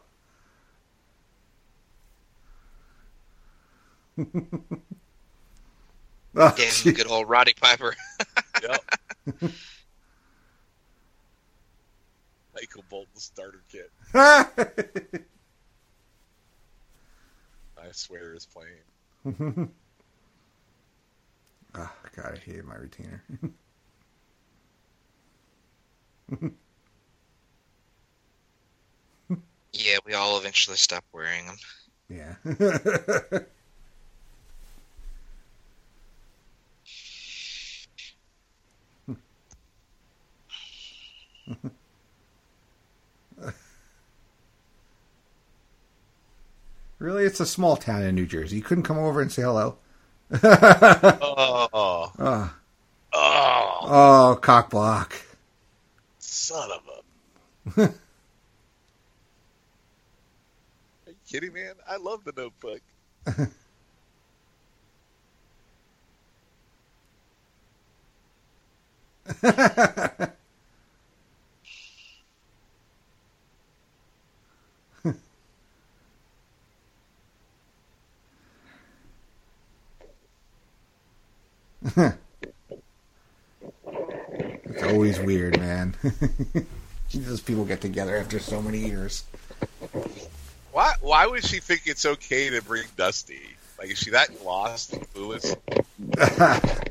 Oh, Damn, good old Roddy Piper. Yep. Michael Bolton starter kit. I swear is playing. oh, God, I hated my retainer. Yeah, we all eventually stopped wearing them. yeah. really? It's a small town in New Jersey. You couldn't come over and say hello? Oh. Oh, Oh. oh cock block. Son of a. Are you kidding, man? I love the notebook. It's always weird, man. Those people get together after so many years. Why? Why would she think it's okay to bring Dusty? Like, is she that lost and clueless?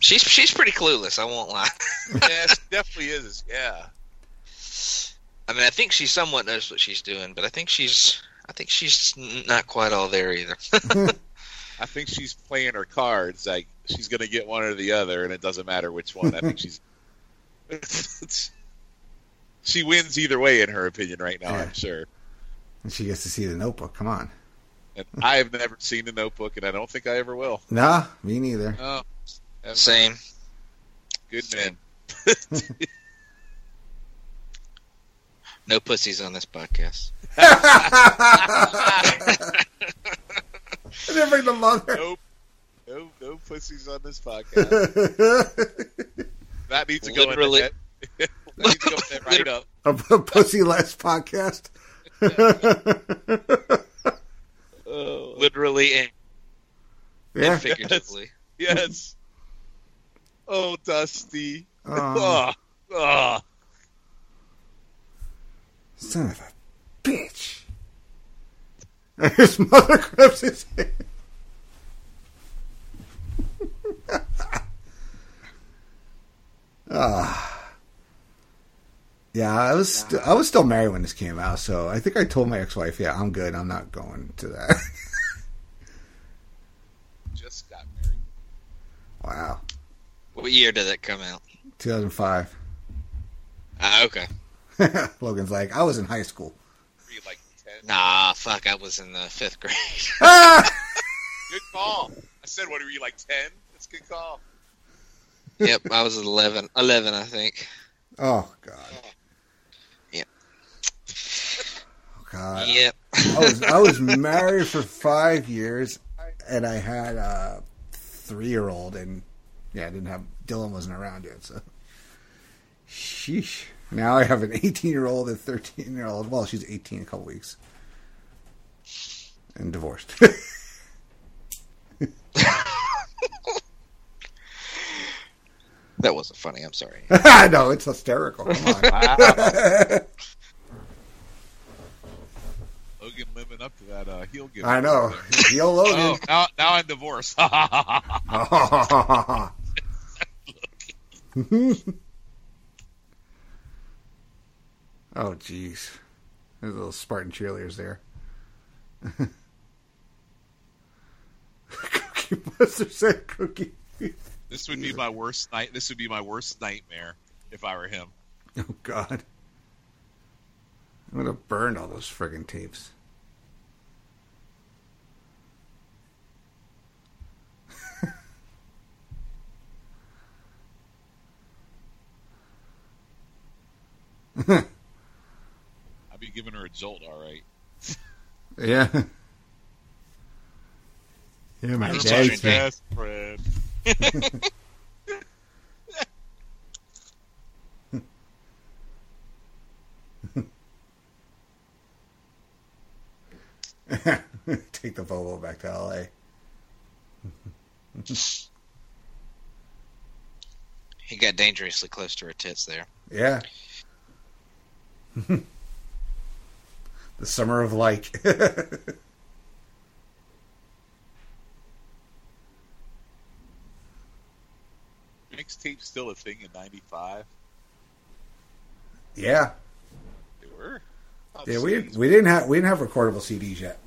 She's she's pretty clueless. I won't lie. yeah, she definitely is. Yeah. I mean, I think she somewhat knows what she's doing, but I think she's I think she's not quite all there either. I think she's playing her cards like she's going to get one or the other, and it doesn't matter which one. I think she's. She wins either way, in her opinion, right now. Yeah. I'm sure. And she gets to see the notebook. Come on. And I have never seen the Notebook, and I don't think I ever will. Nah, me neither. Oh, Same. good man. No pussies on this podcast. I didn't bring the mother. Nope. No, no pussies on this podcast. That needs to go Literally. in the net. that needs to go in the net right up. a pussy last podcast. Literally and, and yeah. figuratively. Yes. Oh, Dusty. Um, Oh, oh. son of a bitch. His mother grabs his hand. Ah. Yeah, I was st- I was still married when this came out, so I think I told my ex-wife, "Yeah, I'm good. I'm not going to that." Just got married. wow, What year did that come out? 2005. Ah, okay. Logan's like, "I was in high school." Were you like 10? Nah, fuck. I was in the fifth grade. Ah! Good call. I said, what were you like 10? That's a good call. yep, I was 11. 11, I think. Oh God. Yep. Oh God. Yep. I was I was married for five years, and I had a three year old, and yeah, I didn't have Dylan wasn't around yet, so sheesh. Now I have an eighteen year old and thirteen year old. Well, she's eighteen in a couple weeks, and divorced. That wasn't funny. I'm sorry. no, it's hysterical. Come on. Logan living up to that uh, heel give. I know. Heel Logan. Oh, now, now I'm divorced. oh, jeez. There's a little Spartan cheerleaders there. Cookie Monster said cookie. this would be my worst night. This would be my worst nightmare if I were him. Oh, God. I would have burned all those friggin' tapes. I'd be giving her a jolt, all right. Yeah. Yeah, my He's dad's talking Best friend. Take the Volvo back to LA. He got dangerously close to her tits there. Yeah. The summer of like. Mixtape still a thing in '95. yeah. They were. Oh, Yeah, we we didn't have we didn't have recordable CDs yet.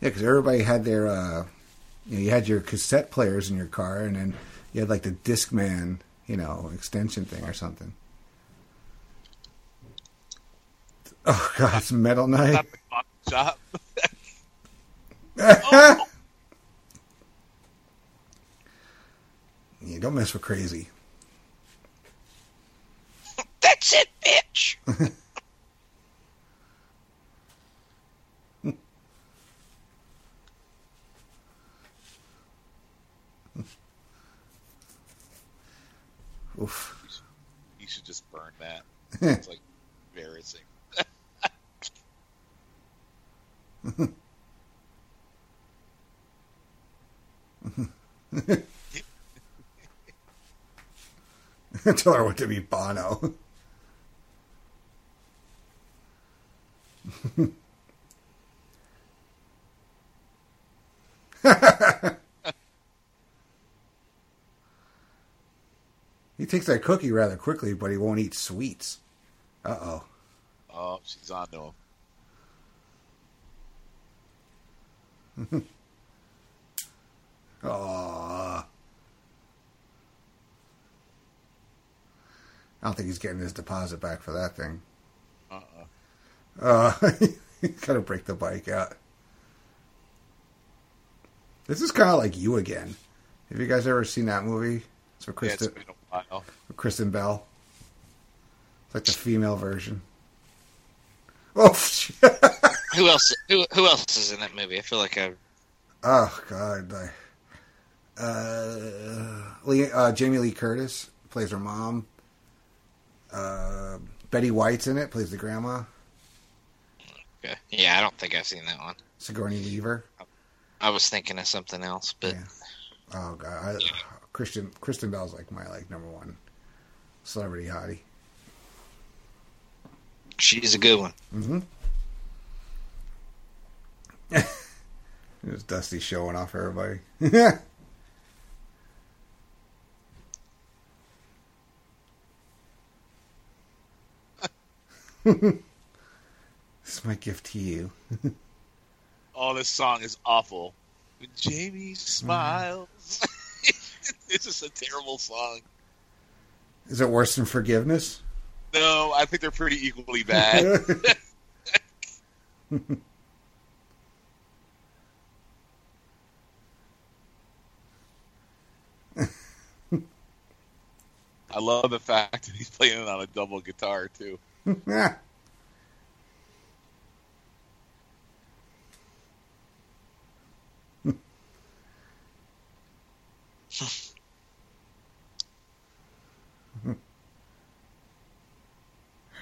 Yeah, because everybody had their, uh, you know, you had your cassette players in your car, and then you had like the Discman, you know, extension thing or something. Oh God, it's Metal Knight. The coffee. Yeah, don't mess with crazy. That's it, bitch. Oof. You should, you should just burn that. it's like embarrassing. Tell her what to be Bono. takes that cookie rather quickly, but he won't eat sweets. Uh oh. Oh, she's on to him. Aww. I don't think he's getting his deposit back for that thing. Uh-uh. Uh, he's gotta break the bike out. This is kind of like you again. Have you guys ever seen that movie? It's with Kristen, a while. with Kristen Bell. It's like the female version. Oh. Who else? Who who else is in that movie? I feel like I. oh God. I- Uh, Lee, uh, Jamie Lee Curtis plays her mom. Uh, Betty White's in it, plays the grandma. Okay. Yeah, I don't think I've seen that one. Sigourney Weaver. I was thinking of something else, but Yeah. Oh God, I, Christian Kristen Bell's like my like number one celebrity hottie. she's a good one. Mm-hmm. was Dusty showing off everybody. this is my gift to you. Oh, this song is awful. When Jamie smiles. it's just a terrible song. Is it worse than forgiveness? No, I think they're pretty equally bad. I love the fact that he's playing it on a double guitar too.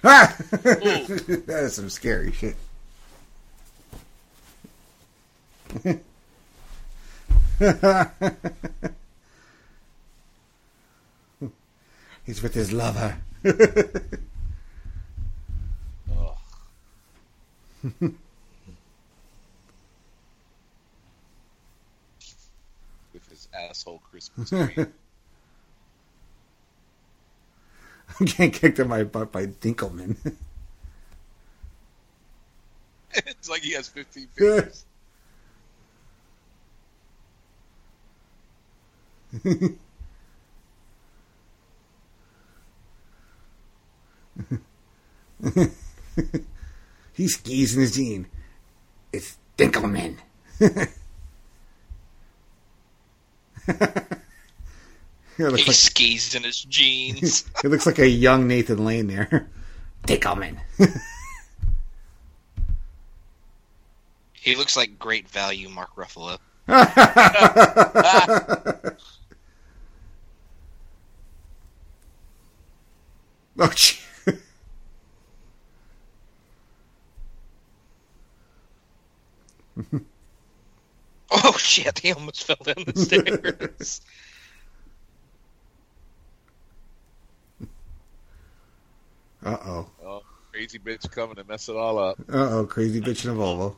Ah! that is some scary shit. He's with his lover. With his asshole Christmas tree. I'm getting kicked in my butt by Dinkleman. it's like he has 15 fingers. he skis in his jean. It's Dinkleman. He looks He like skis in his jeans. he looks like a young Nathan Lane there. Dinkleman. he looks like great value Mark Ruffalo. oh, gee. Oh shit! He almost fell down the stairs. Uh oh. Oh, crazy bitch coming to mess it all up. Uh oh. Crazy bitch in a Volvo.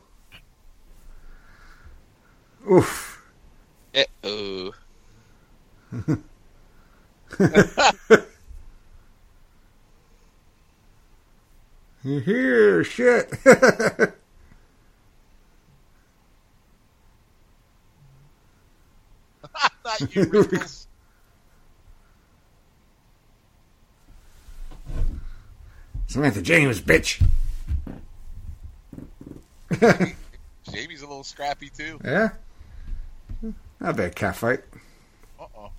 Oof. Uh oh. You hear shit. Not you, Rickles. Samantha James, bitch. Jamie's a little scrappy too. Yeah. Not a bad cat fight. Uh oh.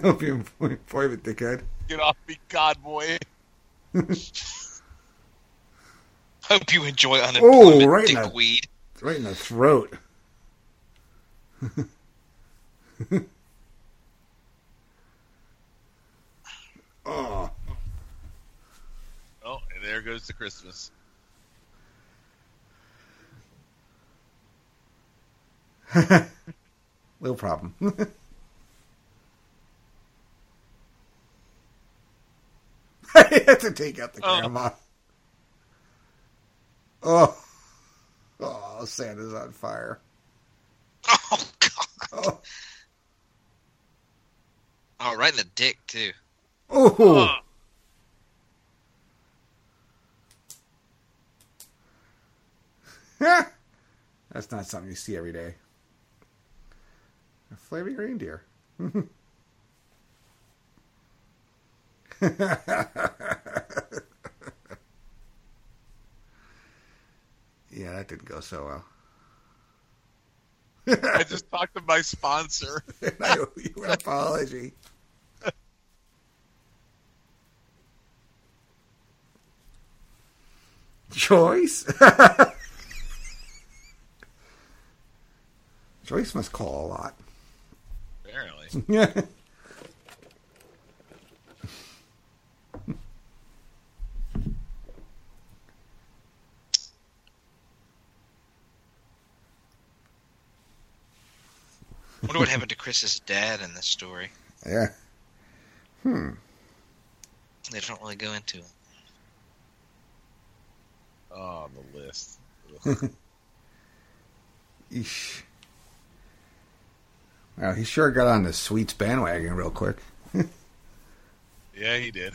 Hope you employment, dickhead. Get off me, God boy. Hope you enjoy unemployment, Oh, right in the- Right in the throat. Oh. Oh, and there goes the Christmas. Little problem. I had to take out the Oh. grandma. Oh. Oh. Santa's on fire. Oh god. Oh, Oh, right in the dick too. oh. oh. that's not something you see every day. A flaming reindeer. yeah, that didn't go so well. I just talked to my sponsor. and I owe you an apology. Joyce? Joyce must call a lot. Apparently. Wonder what happened to Chris's dad in this story. Yeah. Hmm. They don't really go into it. Oh, the list. Ugh. Eesh. Well, he sure got on the sweets bandwagon real quick. yeah, he did.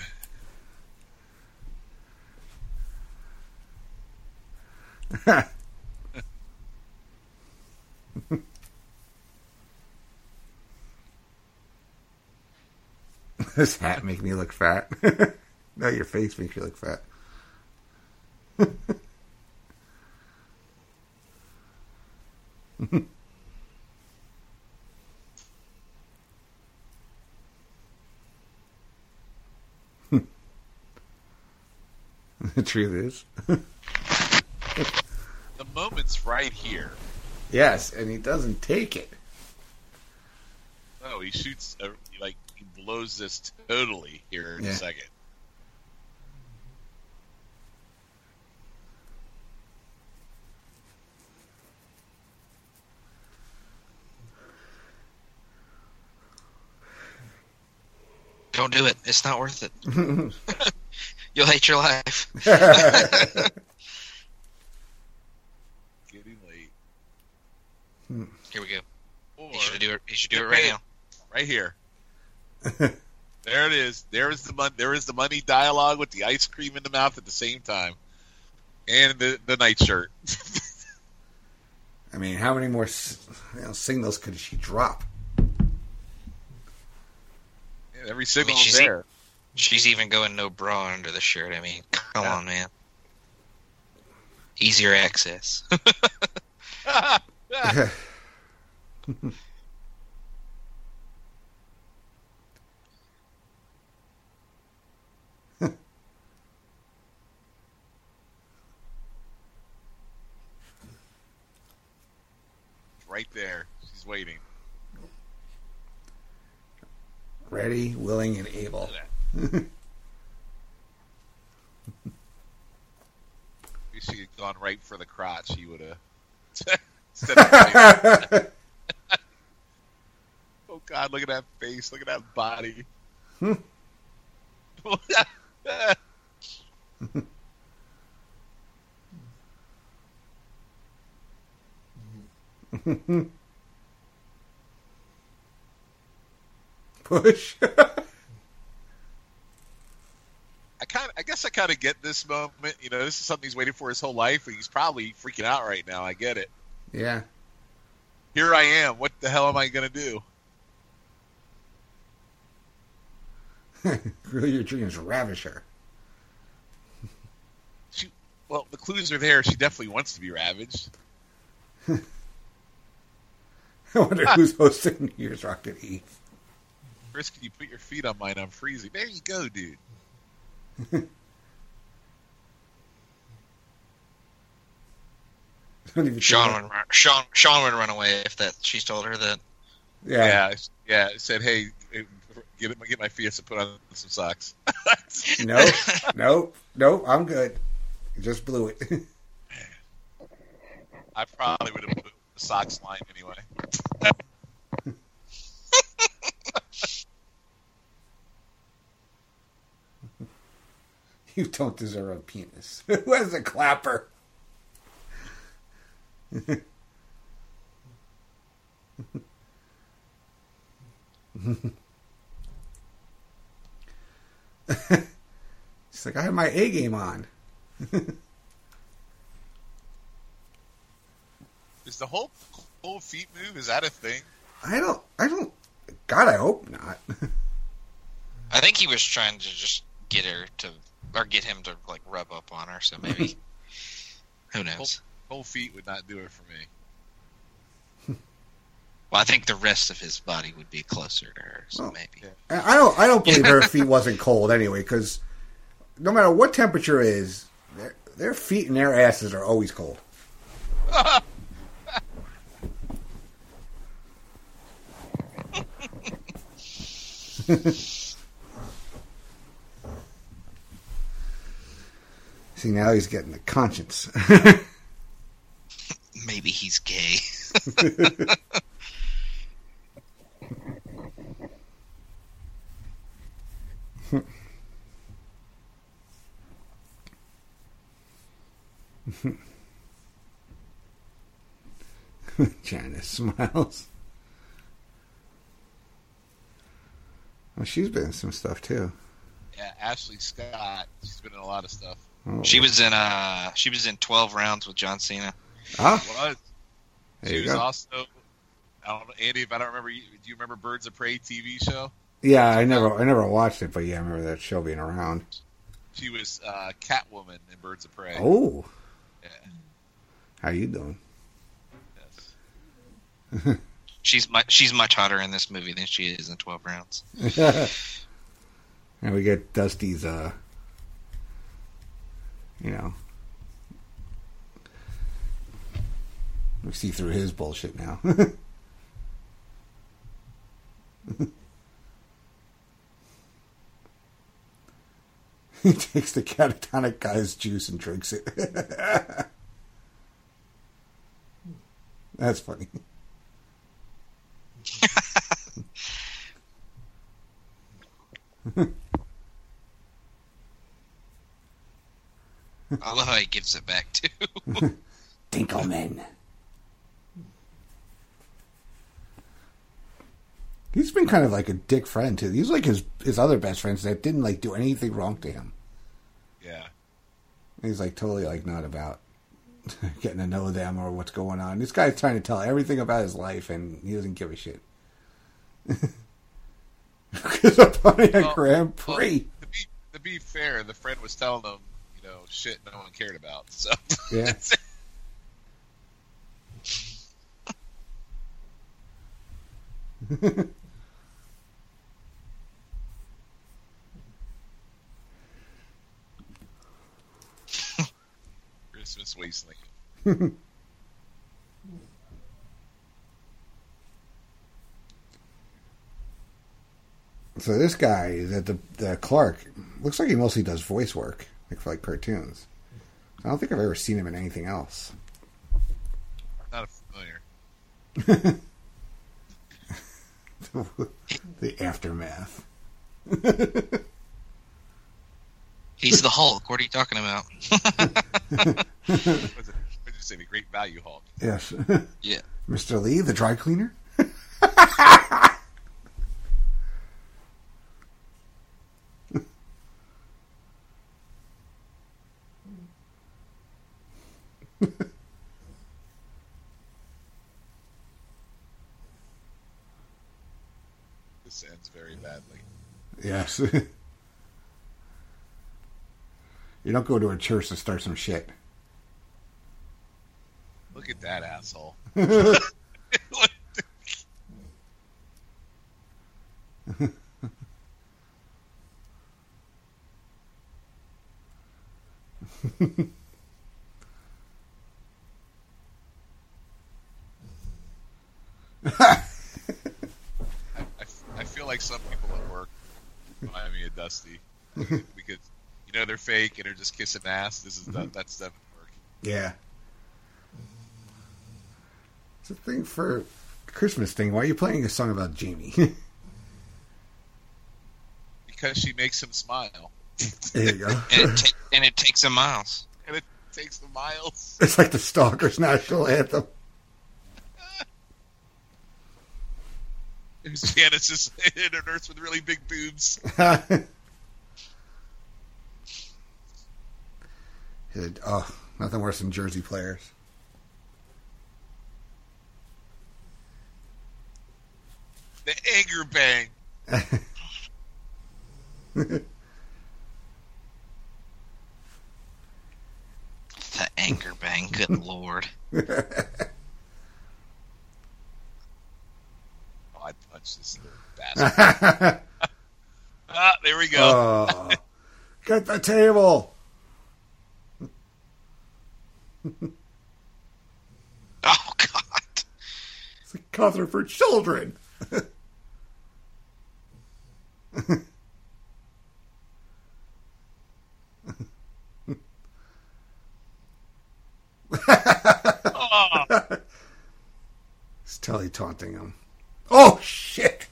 This hat make me look fat. no, your face makes you look fat. the truth is, The moment's right here. yes, and he doesn't take it. Oh, he shoots, uh, a, like, he blows this totally here in Yeah. a second. Don't do it. It's not worth it. You'll hate your life. Getting late. Hmm. Here we go. Or, He should do it. He should do it right now. right here. There it is. There is the mon- There is the money dialogue with the ice cream in the mouth at the same time, and the the nightshirt. I mean, how many more s- you know, signals could she drop? And every signal she's is there. She's even going no bra under the shirt. I mean, come Yeah. on, man. Easier access. right there. She's waiting. Ready, willing, and able. Look at that. If she had gone right for the crotch, he would have. Instead of like- oh God! Look at that face! Look at that body! Push. I kind, I guess, I kind of get this moment. You know, this is something he's waiting for his whole life, and he's probably freaking out right now. I get it. yeah. Here I am. What the hell am I gonna do? Really, your dreams ravish her. She, well, the clues are there. She definitely wants to be ravaged. I wonder ah. who's hosting New Year's Rockin' Eve. Chris, can you put your feet on mine? I'm freezing. There you go, dude. Don't even Shawn would run, Shawn Shawn would run away if that she told her that. Yeah. Yeah, yeah. Said, "Hey, get it, get my Fiesta put on some socks." Nope. nope. Nope. I'm good. Just blew it. I probably would have put the socks line anyway. you don't deserve a penis. Who has a clapper? She's like, I have my A game on. Is the whole whole feet move? Is that a thing? I don't. I don't. God, I hope not. I think he was trying to just get her to, or get him to like rub up on her. So maybe, who knows? Whole feet would not do it for me. Well, I think the rest of his body would be closer to her. So Well, maybe. I I don't. I don't believe her feet wasn't cold anyway, because no matter what temperature is, their, their feet and their asses are always cold. See, now he's getting the conscience. Maybe he's gay. Janice smiles. Well, she's been in some stuff too. Yeah, Ashley Scott. She's been in a lot of stuff. Oh. She was in uh she was in twelve rounds with John Cena. Ah, Well, there she you was go. also. I don't know, Andy. If I don't remember, you- do you remember Birds of Prey TV show? Yeah, I never, I never watched it, but yeah, I remember that show being around. She was uh, Catwoman in Birds of Prey. Oh, Yeah. how you doing? Yes. She's much she's much hotter in this movie than she is in twelve rounds. and we get Dusty's, uh, you know, we see through his bullshit now. he takes the catatonic guy's juice and drinks it. That's funny. I love how he gives it back too. Dinkleman. He's been kind of like a dick friend too. He's like his his other best friends that didn't like do anything wrong to him. Yeah. He's like totally like not about getting to know them or what's going on. This guy's trying to tell everything about his life and he doesn't give a shit. Because I'm running a Well, Grand well, Prix. to be to be fair, the friend was telling them, you know, shit no one cared about. So Yeah. Christmas wasteland. So this guy is at the the Clark. Looks like he mostly does voice work, like for like cartoons. I don't think I've ever seen him in anything else. Not familiar. the aftermath. He's the Hulk. What are you talking about? What was it? What did you say? The Great Value Hulk. Yes. Yeah. Mr. Lee, the dry cleaner? This ends very badly. Yes. you don't go to a church to start some shit. Look at that asshole. I, I, I feel like some people at work remind me of Dusty because you know they're fake and they're just kissing ass. This is the, mm-hmm. that's them at work. Yeah. It's a thing for Christmas thing. Why are you playing a song about Jamie? because she makes him smile. there you go. And it, ta- and it takes him miles. And it takes the miles. It's like the Stalkers national anthem. There's Janice just in a nurse with really big boobs. Oh, nothing worse than Jersey players. The anger bang. The anger bang. Good lord. Oh, I'd punch this little bastard. ah, there we go. oh, get the table. Oh god. It's a concert for children. Oh, It's Telly taunting him. Oh shit!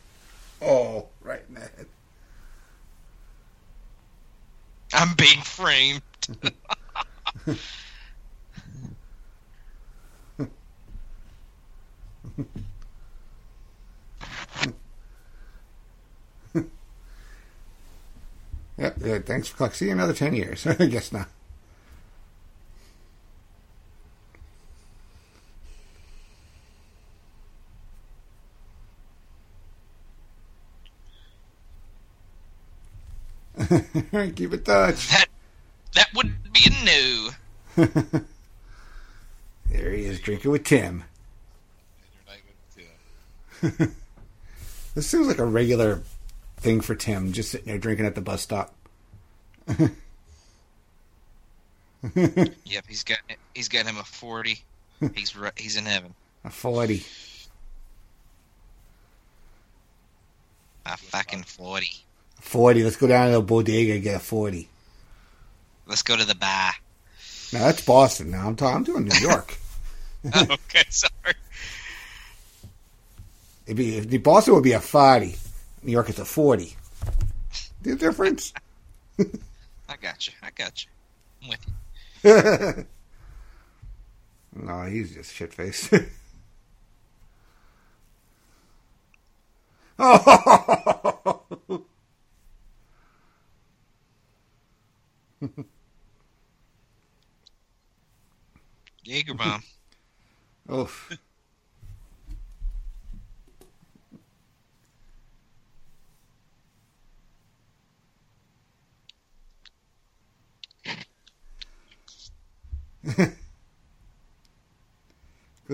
Oh, right in the head. I'm being framed. Yep. Yeah, thanks for See you another ten years. I guess not. Keep it touch. That that would be a no. There he is, drinking with Tim. Your night with Tim. This seems like a regular thing for Tim, just sitting there drinking at the bus stop. Yep, he's got he's got him a forty. He's he's in heaven. A forty. A fucking forty. Forty. Let's go down to the bodega and get a forty. Let's go to the bar. No, that's Boston. Now I'm talking. I'm doing New York. okay, sorry. It'd be if the Boston would be a forty. New York is a forty. The difference. I got you. I got you. I'm with you. no, he's just shit faced. oh, Jaeger bomb. Oof.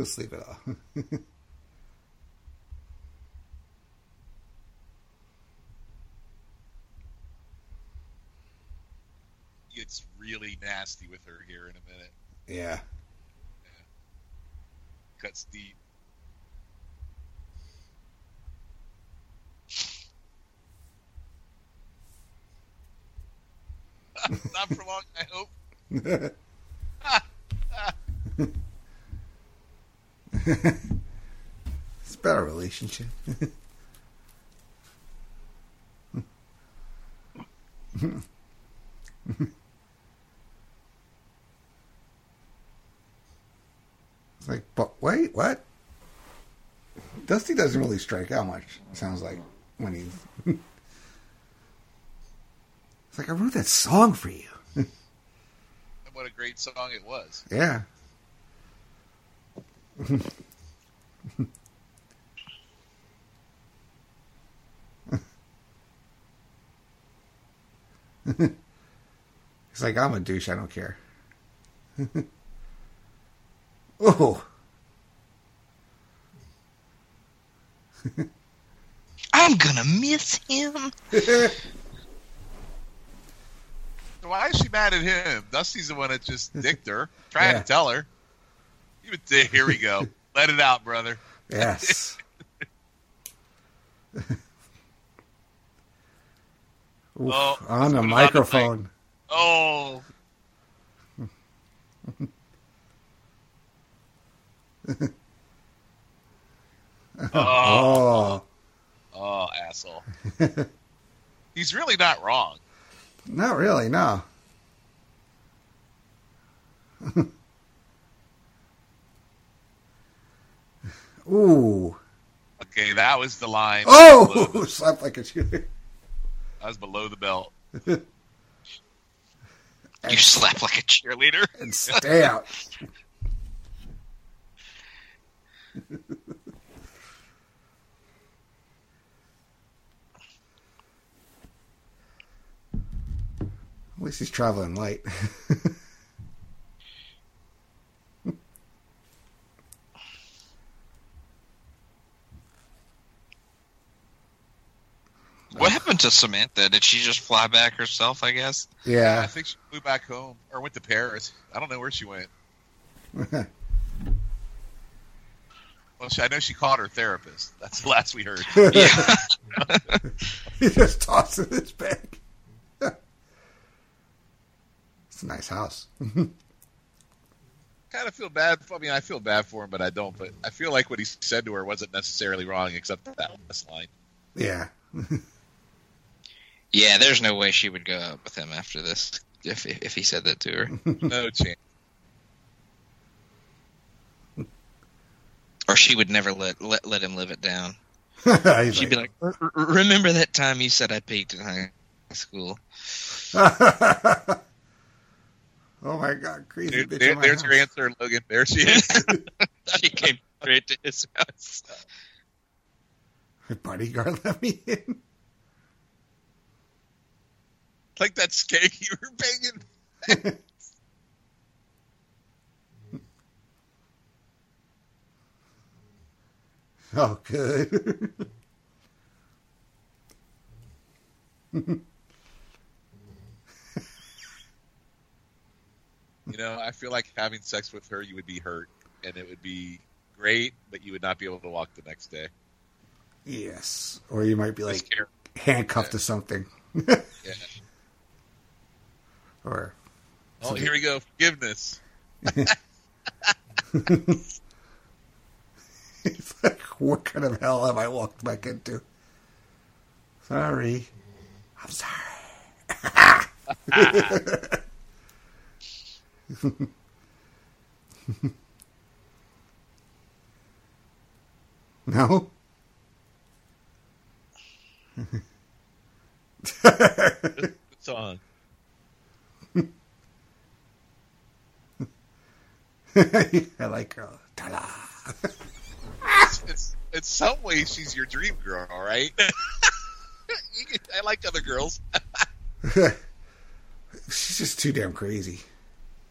Go sleep it off. It's really nasty with her here in a minute. yeah. Cuts deep. Not for long, I hope. it's about a relationship. it's like, but wait, what? Dusty doesn't really strike out much. it Sounds like when he's. it's like I wrote that song for you. And what a great song it was. Yeah. He's like, I'm a douche. I don't care. oh, I'm gonna miss him. Why is she mad at him? Dusty's the one that just dicked her. Trying Yeah. to tell her. Here we go. Let it out, brother. yes. Oof, Oh, on the on the microphone. Oh, oh, oh, oh, asshole. He's really not wrong. not really. No. Ooh. Okay, that was the line. Oh! the- Slap like a shooter. that was below the belt. You slap like a cheerleader. And stay out. At least he's traveling light. What happened to Samantha? Did she just fly back herself? I guess. I yeah. I think she flew back home or went to Paris. I don't know where she went. Well, she, I know she called her therapist. That's the last we heard. Yeah. he just tosses in his bag. it's a nice house. kind of feel bad. I mean, I feel bad for him, but I don't. But I feel like what he said to her wasn't necessarily wrong, except that last line. yeah. Yeah. There's no way she would go out with him after this if if he said that to her, No chance. or she would never let let, let him live it down. She'd be like, "R- r- "Remember that time you said I peaked in high school?" oh my god, crazy There, bitch there- in my there's your answer, Logan. There she is. she came straight to his house. My bodyguard let me in. Like that skank you were banging. Oh, good. You know, I feel like having sex with her, you would be hurt, and it would be great, but you would not be able to walk the next day. yes. Or you might be like handcuffed to something. yeah. Or Oh, here we go. Forgiveness. it's like, what kind of hell have I walked back into? Sorry. I'm sorry. no? Song. I like oh, her. Ta-da. It's, in some ways, she's your dream girl, right? you can, I like other girls. She's just too damn crazy.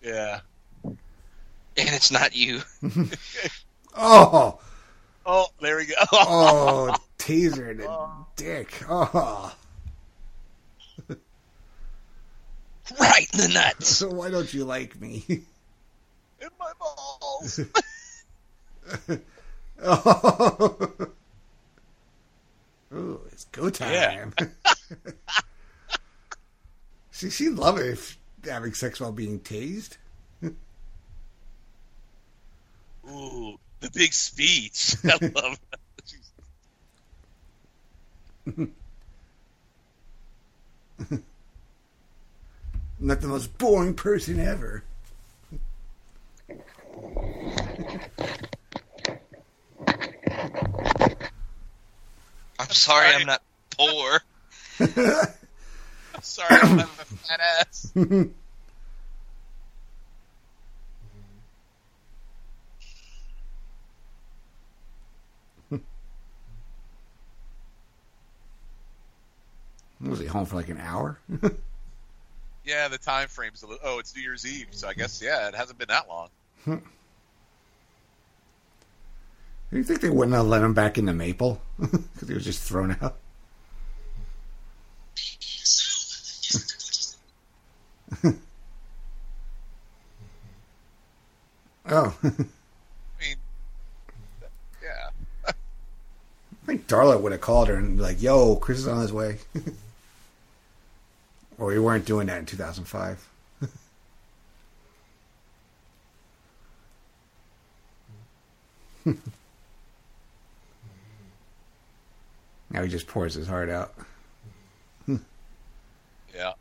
Yeah. And it's not you. Oh, Oh, there we go. oh, taser in the oh. dick. Oh, Right in the nuts. so why don't you like me? In my balls. oh, Ooh, it's go time. See, she'd love it if having sex while being tased. Ooh, the big speech. I love Not the most boring person ever. I'm sorry, I'm not poor. I'm sorry, i'm a fat ass. Was he home for like an hour? Yeah, the time frame's a little. Oh, it's New Year's Eve, so I guess yeah, it hasn't been that long. Do you think they wouldn't have let him back into Maple because he was just thrown out? oh, I I mean, yeah. I think Darla would have called her and be like, "Yo, Chris is on his way." or we weren't doing that in 2005. now he just pours his heart out. Yeah.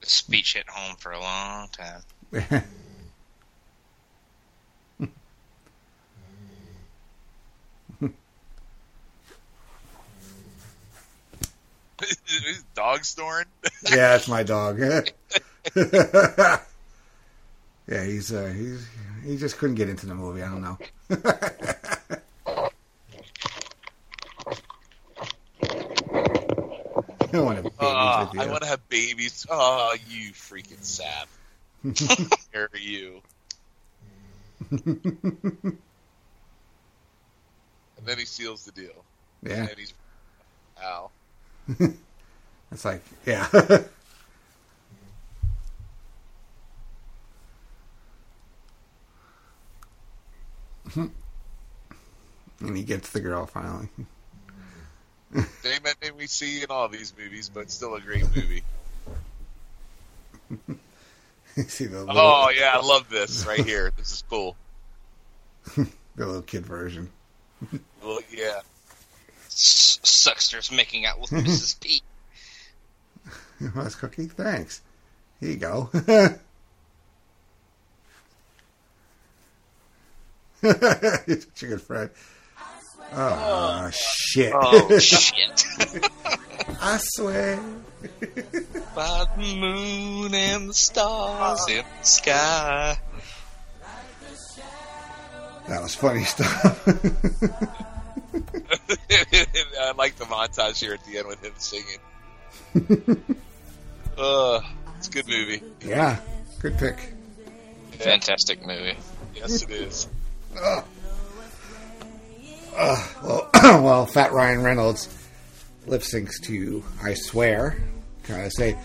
The speech hit home for a long time. Dog snoring? yeah, that's my dog. yeah, he's uh, he's he just couldn't get into the movie. I don't know. I want to have babies Ah, with you. I want to have babies. Oh, you freaking sap. Where are you? and then he seals the deal. yeah, And he's ow. it's like yeah. Mm-hmm. and he gets the girl finally. Same ending we see in all these movies, but still a great movie. See the little, Oh yeah, I love this right here. This is cool. the little kid version. Well, yeah. S- Suckster's making out with Mrs. P. Last cookie, thanks. Here you go. You're such a good friend. Oh, shit. Oh shit! I swear. By the moon and the stars in the sky. That was funny stuff. I like the montage here at the end with him singing. uh, it's a good movie. yeah, good pick. Fantastic movie. Yes, it is. Well, well, Fat Ryan Reynolds lip syncs to "I Swear." Can I say?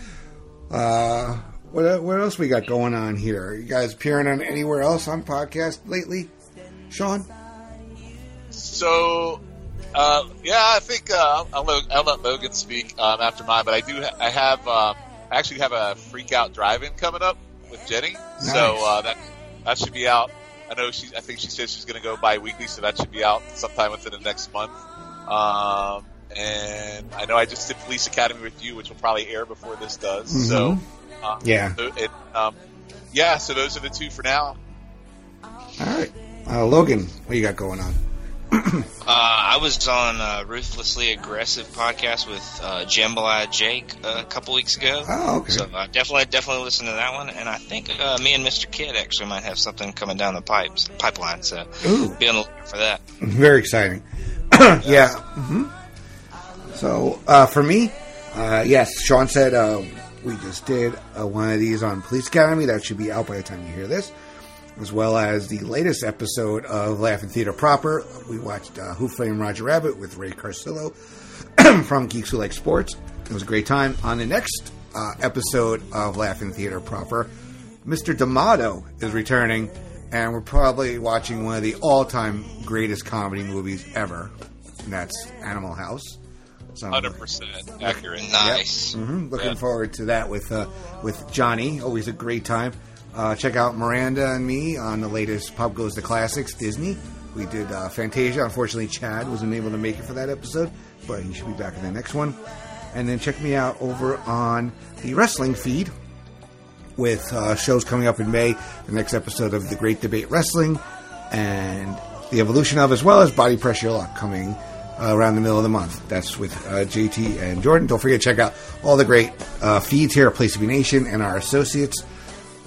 Uh, what what else we got going on here? You guys appearing on anywhere else on podcast lately, Shawn? So, uh, yeah, I think uh, I'll, I'll, let- Logan speak um, after mine, but I do. Ha- I have. Um, I actually have a freak out drive-in coming up with Jenny, so uh, that that should be out. I know she. I think she said she's going to go bi-weekly, so that should be out sometime within the next month. Um, and I know I just did Police Academy with you, which will probably air before this does. So, uh, Yeah. so it, um, yeah. So those are the two for now. All right, uh, Logan, what you got going on? Uh, I was on uh, Ruthlessly Aggressive podcast with uh, Jambalaya Jake a couple weeks ago. Oh, okay. So uh, definitely, definitely listen to that one. And I think uh, me and Mr. Kidd actually might have something coming down the pipes pipeline. So Ooh. be on the lookout for that. Very exciting. yeah. hmm So uh, for me, uh, yes, Shawn said uh, we just did uh, one of these on Police Academy. That should be out by the time you hear this, as well as the latest episode of Laugh-In Theater proper. We watched uh, Who Framed Roger Rabbit with Ray Carsillo from Geeks Who Like Sports. It was a great time. On the next uh, episode of Laugh-In Theater proper, Mr. D'Amato is returning, and we're probably watching one of the all-time greatest comedy movies ever, and that's Animal House. Hundred percent accurate. Nice. hmm looking Yeah. forward to that with uh, with Johnny. Always a great time. Uh, check out Miranda and me on the latest Pop Goes the Classics Disney. We did uh, Fantasia. Unfortunately, Chad wasn't able to make it for that episode, but he should be back in the next one. And then check me out over on the wrestling feed with uh, shows coming up in May. The next episode of The Great Debate Wrestling and the evolution of, as well as Body Pressure Luck coming uh, around the middle of the month. That's with uh, JT and Jordan. Don't forget to check out all the great uh, feeds here at Place to Be Nation and our associates.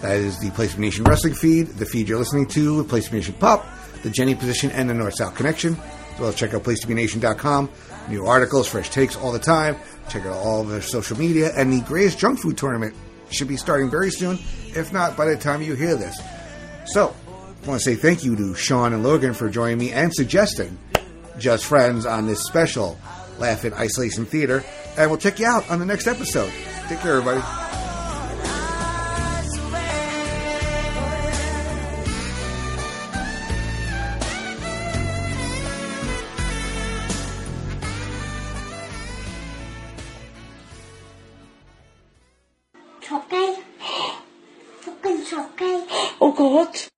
That is the Place Be Nation Wrestling feed, the feed you're listening to, the Place Be Nation Pop, the Jenny Position, and the North South Connection. As well as check out PlaceToBeNation.com. New articles, fresh takes all the time. Check out all of their social media. And the Greatest Junk Food Tournament should be starting very soon, if not by the time you hear this. So, I want to say thank you to Shawn and Logan for joining me and suggesting Just Friends on this special Laugh-In Isolation Theater. And we'll check you out on the next episode. Take care, everybody. låt.